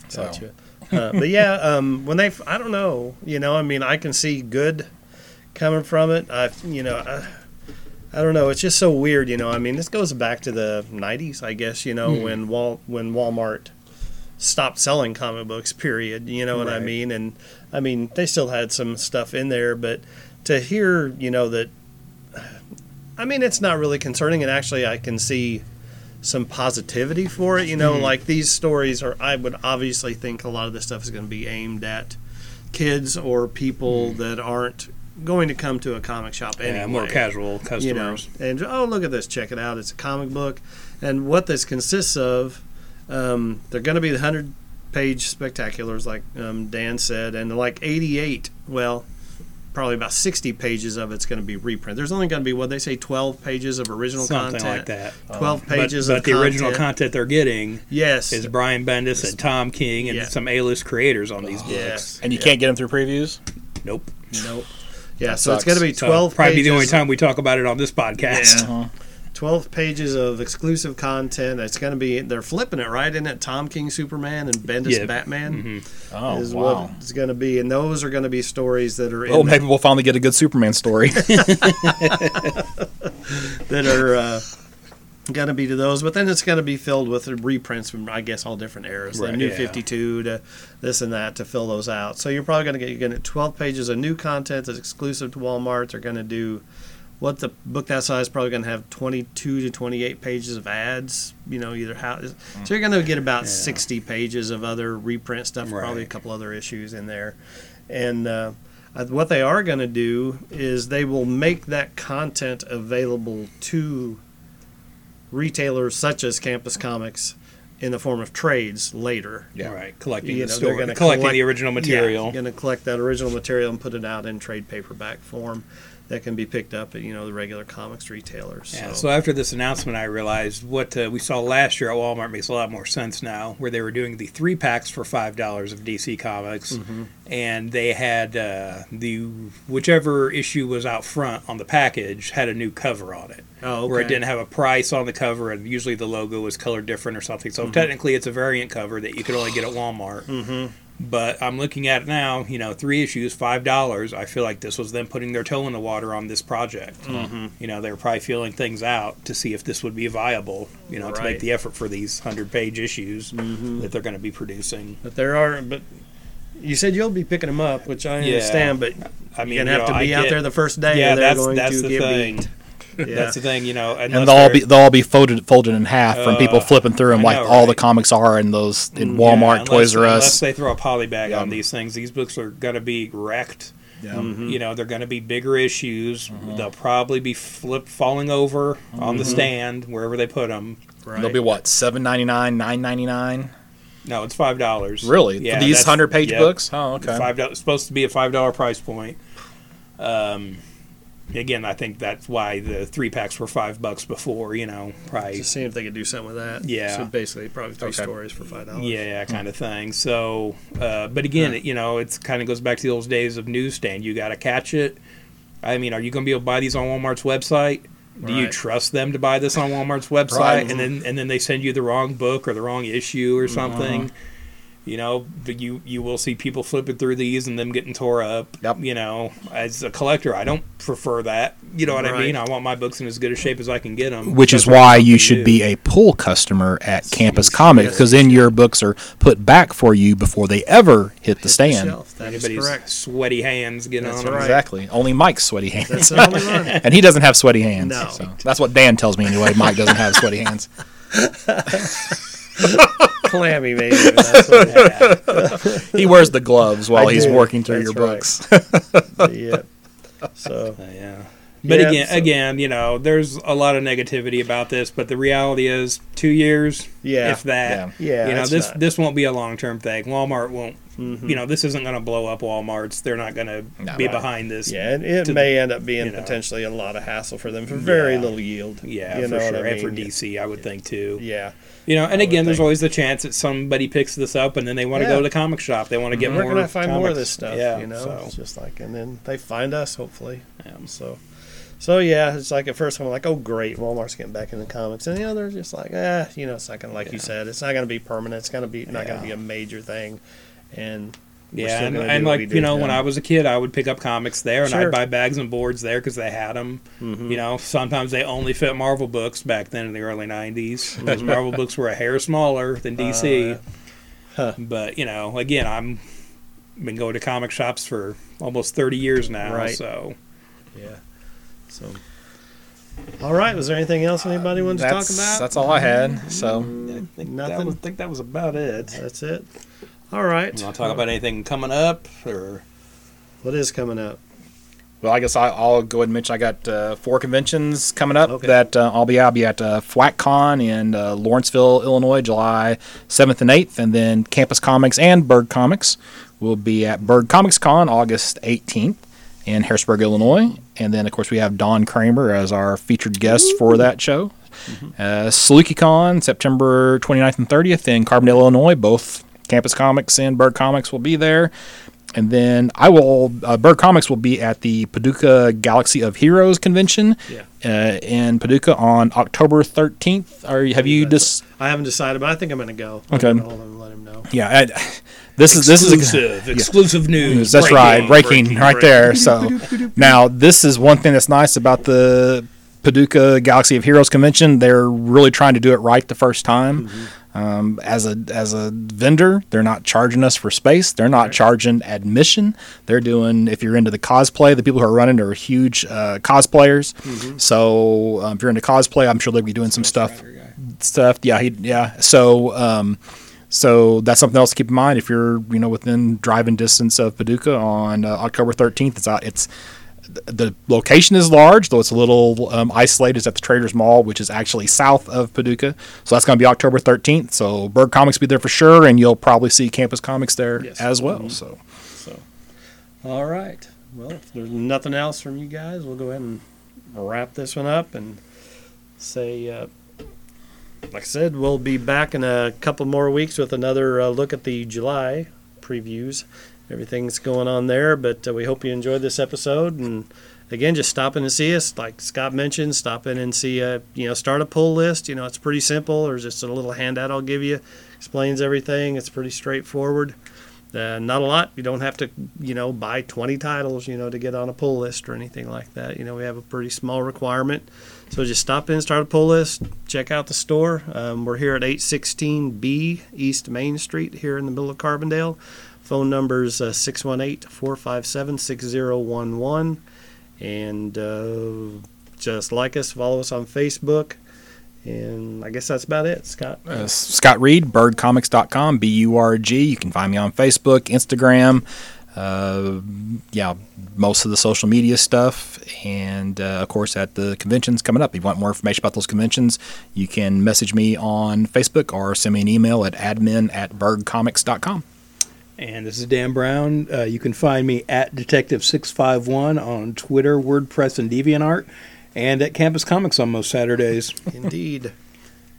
So Gotcha. Uh, but yeah, um, when they, I don't know, you know, I mean, I can see good coming from it. I, you know, I, I don't know. It's just so weird, you know. I mean, this goes back to the '90s, I guess. You know, when Wal when Walmart stopped selling comic books. Period. You know what I mean? And I mean, they still had some stuff in there, but to hear, you know, that, I mean, it's not really concerning, and actually, I can see some positivity for it. You know, like these stories are. I would obviously think a lot of this stuff is going to be aimed at kids or people that aren't going to come to a comic shop anyway Yeah, more casual customers. you know, and oh look at this, check it out, it's a comic book, and what this consists of, um, they're going to be the hundred page spectaculars, like um, Dan said, and like eighty eight, well, probably about sixty pages of it's going to be reprint. There's only going to be what they say twelve pages of original Something content, like that. twelve But, pages but of the original content. content they're getting Yes, is Brian Bendis and Tom King and Yeah. some A-list creators on these books. yes, And you can't get them through previews. Nope. nope. Yeah, That so it's going to be So twelve. probably pages. be the only time we talk about it on this podcast. Yeah. 12 pages of exclusive content. It's going to be, they're flipping it, right? Isn't it Tom King Superman and Bendis Yeah. Batman? Oh is wow. what it's going to be. And those are going to be stories that are in Well, maybe we'll finally get a good Superman story. that are uh, going to be to those. But then it's going to be filled with reprints from, I guess, all different eras. Right, the New yeah. 52 to this and that to fill those out. So you're probably going to get, you're going to 12 pages of new content that's exclusive to Walmart. They're going to do what the book that size is probably going to have 22 to 28 pages of ads. You know, either how. So you're going to get about Yeah. 60 pages of other reprint stuff, probably a couple other issues in there. And uh, uh, what they are going to do is they will make that content available to retailers such as Campus Comics in the form of trades later. Yeah. Right, collecting You the know, they're story, gonna collecting collect- the original material. Yeah, going to collect that original material and put it out in trade paperback form that can be picked up at you know the regular comics retailers. Yeah, so. so after this announcement, I realized what uh, we saw last year at Walmart makes a lot more sense now, where they were doing the three packs for five dollars of DC Comics, Mm-hmm. and they had uh, the whichever issue was out front on the package had a new cover on it, oh, okay. where it didn't have a price on the cover, and usually the logo was colored different or something. Mm-hmm. So technically, it's a variant cover that you could only get at Walmart. Mhm. But I'm looking at it now, you know, three issues, five dollars. I feel like this was them putting their toe in the water on this project. Mm-hmm. You know, they were probably feeling things out to see if this would be viable. You know, to make the effort for these hundred page issues Mhm. that they're going to be producing. But there are, but you said you'll be picking them up, which I Yeah. understand. But I mean, gonna have know, to be I out get- there the first day. Yeah, or they're that's going that's to the thing. Yeah. That's the thing. You know, and they'll all be they'll all be folded folded in half from people Uh, flipping through them like all the comics are in those in Mm, Walmart, yeah, Toys R Us. Unless they throw a poly bag Yeah. on these things, these books are going to be wrecked. Yeah. Mhm. You know, they're going to be bigger issues. Mm-hmm. They'll probably be flip falling over on the stand wherever they put them. right. They'll be what seven ninety nine, nine ninety nine. No, it's five dollars. Really, Yeah, for these hundred page yep. books? Oh, okay. Five dollars supposed to be a five dollar price point. Um, again, I think that's why the three packs were five bucks before. You know, probably Just seeing if they could do something with that. Yeah. So basically, probably three Okay. stories for five dollars. Yeah, kind of thing. So, uh, but again, it, you know, it's kind of goes back to the old days of newsstand. You got to catch it. I mean, are you going to be able to buy these on Walmart's website? Do you trust them to buy this on Walmart's website, Right. and then and then they send you the wrong book or the wrong issue or something? You know, but you you will see people flipping through these and them getting tore up. Yep. You know, as a collector, I don't prefer that. You know what I mean? I want my books in as good a shape as I can get them. Which is why you should be a pull customer at Campus Comics because then your books are put back for you before they ever hit the stand. That is anybody's correct. sweaty hands get That's on them. right. Exactly. Only Mike's sweaty hands. That's the only one. and he doesn't have sweaty hands. No. So that's what Dan tells me anyway. Mike doesn't have sweaty hands. Clammy, maybe. That's what, He wears the gloves while I he's do. working through your That's books. yeah. So Uh, yeah. But Yeah, again, so- again, you know, there's a lot of negativity about this, but the reality is, two years, Yeah. if that, Yeah, you know, this not- this won't be a long term thing. Walmart won't, Mhm. you know, this isn't going to blow up Walmart's. They're not going to be Right. behind this. yeah, it, it to may end up being you know. potentially a lot of hassle for them for very Yeah. little yield. Yeah, you for know sure, what I and for? DC, I would think too. Yeah, You know, and again, there's think. always the chance that somebody picks this up and then they want to Yeah. go to the comic shop. They want to get where more. can I find more of this stuff? Yeah, you know, so, it's just like, and then they find us hopefully. yeah. So, so yeah, it's like at first I'm like, oh great, Walmart's getting back into comics, and the know they're just like, eh, you know, it's not gonna like you said, it's not gonna be permanent. It's gonna be not gonna be a major thing, and we're Yeah, and, and do what we like you know, when. I was a kid, I would pick up comics there, and Sure. I'd buy bags and boards there because they had them. Mhm. You know, sometimes they only fit Marvel books back then in the early '90s. Mm-hmm. Marvel books were a hair smaller than DC. Uh, huh. But you know, again, I'm been going to comic shops for almost 30 years now. Right. So yeah. So, all right, was there anything else anybody wanted to talk about? that's all I had. So I think that Nothing? was, I think that was about it. That's it. All right. You want to talk about anything coming up or? what is coming up? Well, I guess I, I'll go ahead and mention I got uh, four conventions coming up Okay. that uh, I'll be I'll be at uh, FWACCon in uh, Lawrenceville, Illinois, July 7th and 8th, and then Campus Comics and Burg Comics will be at Burg Comics Con August 18th in Harrisburg, Illinois, and then of course we have Don Kramer as our featured guest for that show. Uh, SalukiCon September 29th and 30th in Carbondale, Illinois. Both Campus Comics and Burg Comics will be there. And then I will, uh, Burg Comics will be at the Paducah Galaxy of Heroes convention Yeah. uh, in Paducah on October 13th. Are, have you just, I haven't decided, but I think I'm going to go. Okay. I'm hold him and let him know. yeah, I, this is, this is, a, exclusive, exclusive news. that's right, breaking, breaking, right there. So now this is one thing that's nice about the Paducah Galaxy of Heroes convention. They're really trying to do it right the first time. Um, as a as a vendor, they're not charging us for space. They're not charging admission. They're doing if you're into the cosplay, the people who are running are huge uh, cosplayers. So um, if you're into cosplay, I'm sure they'll be doing some stuff stuff. Yeah, he, yeah. So, um, so that's something else to keep in mind. If you're, you know, within driving distance of Paducah on uh, October 13th, it's out. It's the location is large, though it's a little um, isolated. It's at the Traders Mall, which is actually south of Paducah. So that's going to be October 13th. So Burg Comics will be there for sure, and you'll probably see Campus Comics there Yes. as well. Mhm. So So, all right. Well, if there's nothing else from you guys, we'll go ahead and wrap this one up and say, uh, like I said, we'll be back in a couple more weeks with another uh, look at the July previews. Everything's going on there, but uh, we hope you enjoyed this episode. And again, just stop in see us. Like Scott mentioned, stop in and see, uh, you know, start a pull list. You know, it's pretty simple. There's just a little handout I'll give you, explains everything. It's pretty straightforward. Uh, not a lot. You don't have to, you know, buy 20 titles, you know, to get on a pull list or anything like that. You know, we have a pretty small requirement. So just stop in, start a pull list, check out the store. Um, we're here at 816B East Main Street here in the middle of Carbondale. Phone numbers uh, 618 457 6011. And uh, just like us, follow us on Facebook. And I guess that's about it, Scott. uh, Scott Reed, burgcomics.com, B U R G. You can find me on Facebook, Instagram, uh, yeah, most of the social media stuff. And uh, of course, at the conventions coming up. If you want more information about those conventions, you can message me on Facebook or send me an email at admin at burgcomics.com. And this is Dan Brown. Uh, you can find me at Detective651 on Twitter, WordPress, and DeviantArt, and at Campus Comics on most Saturdays. Indeed.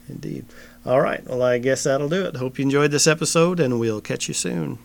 Indeed. All right. Well, I guess that'll do it. Hope you enjoyed this episode, and we'll catch you soon.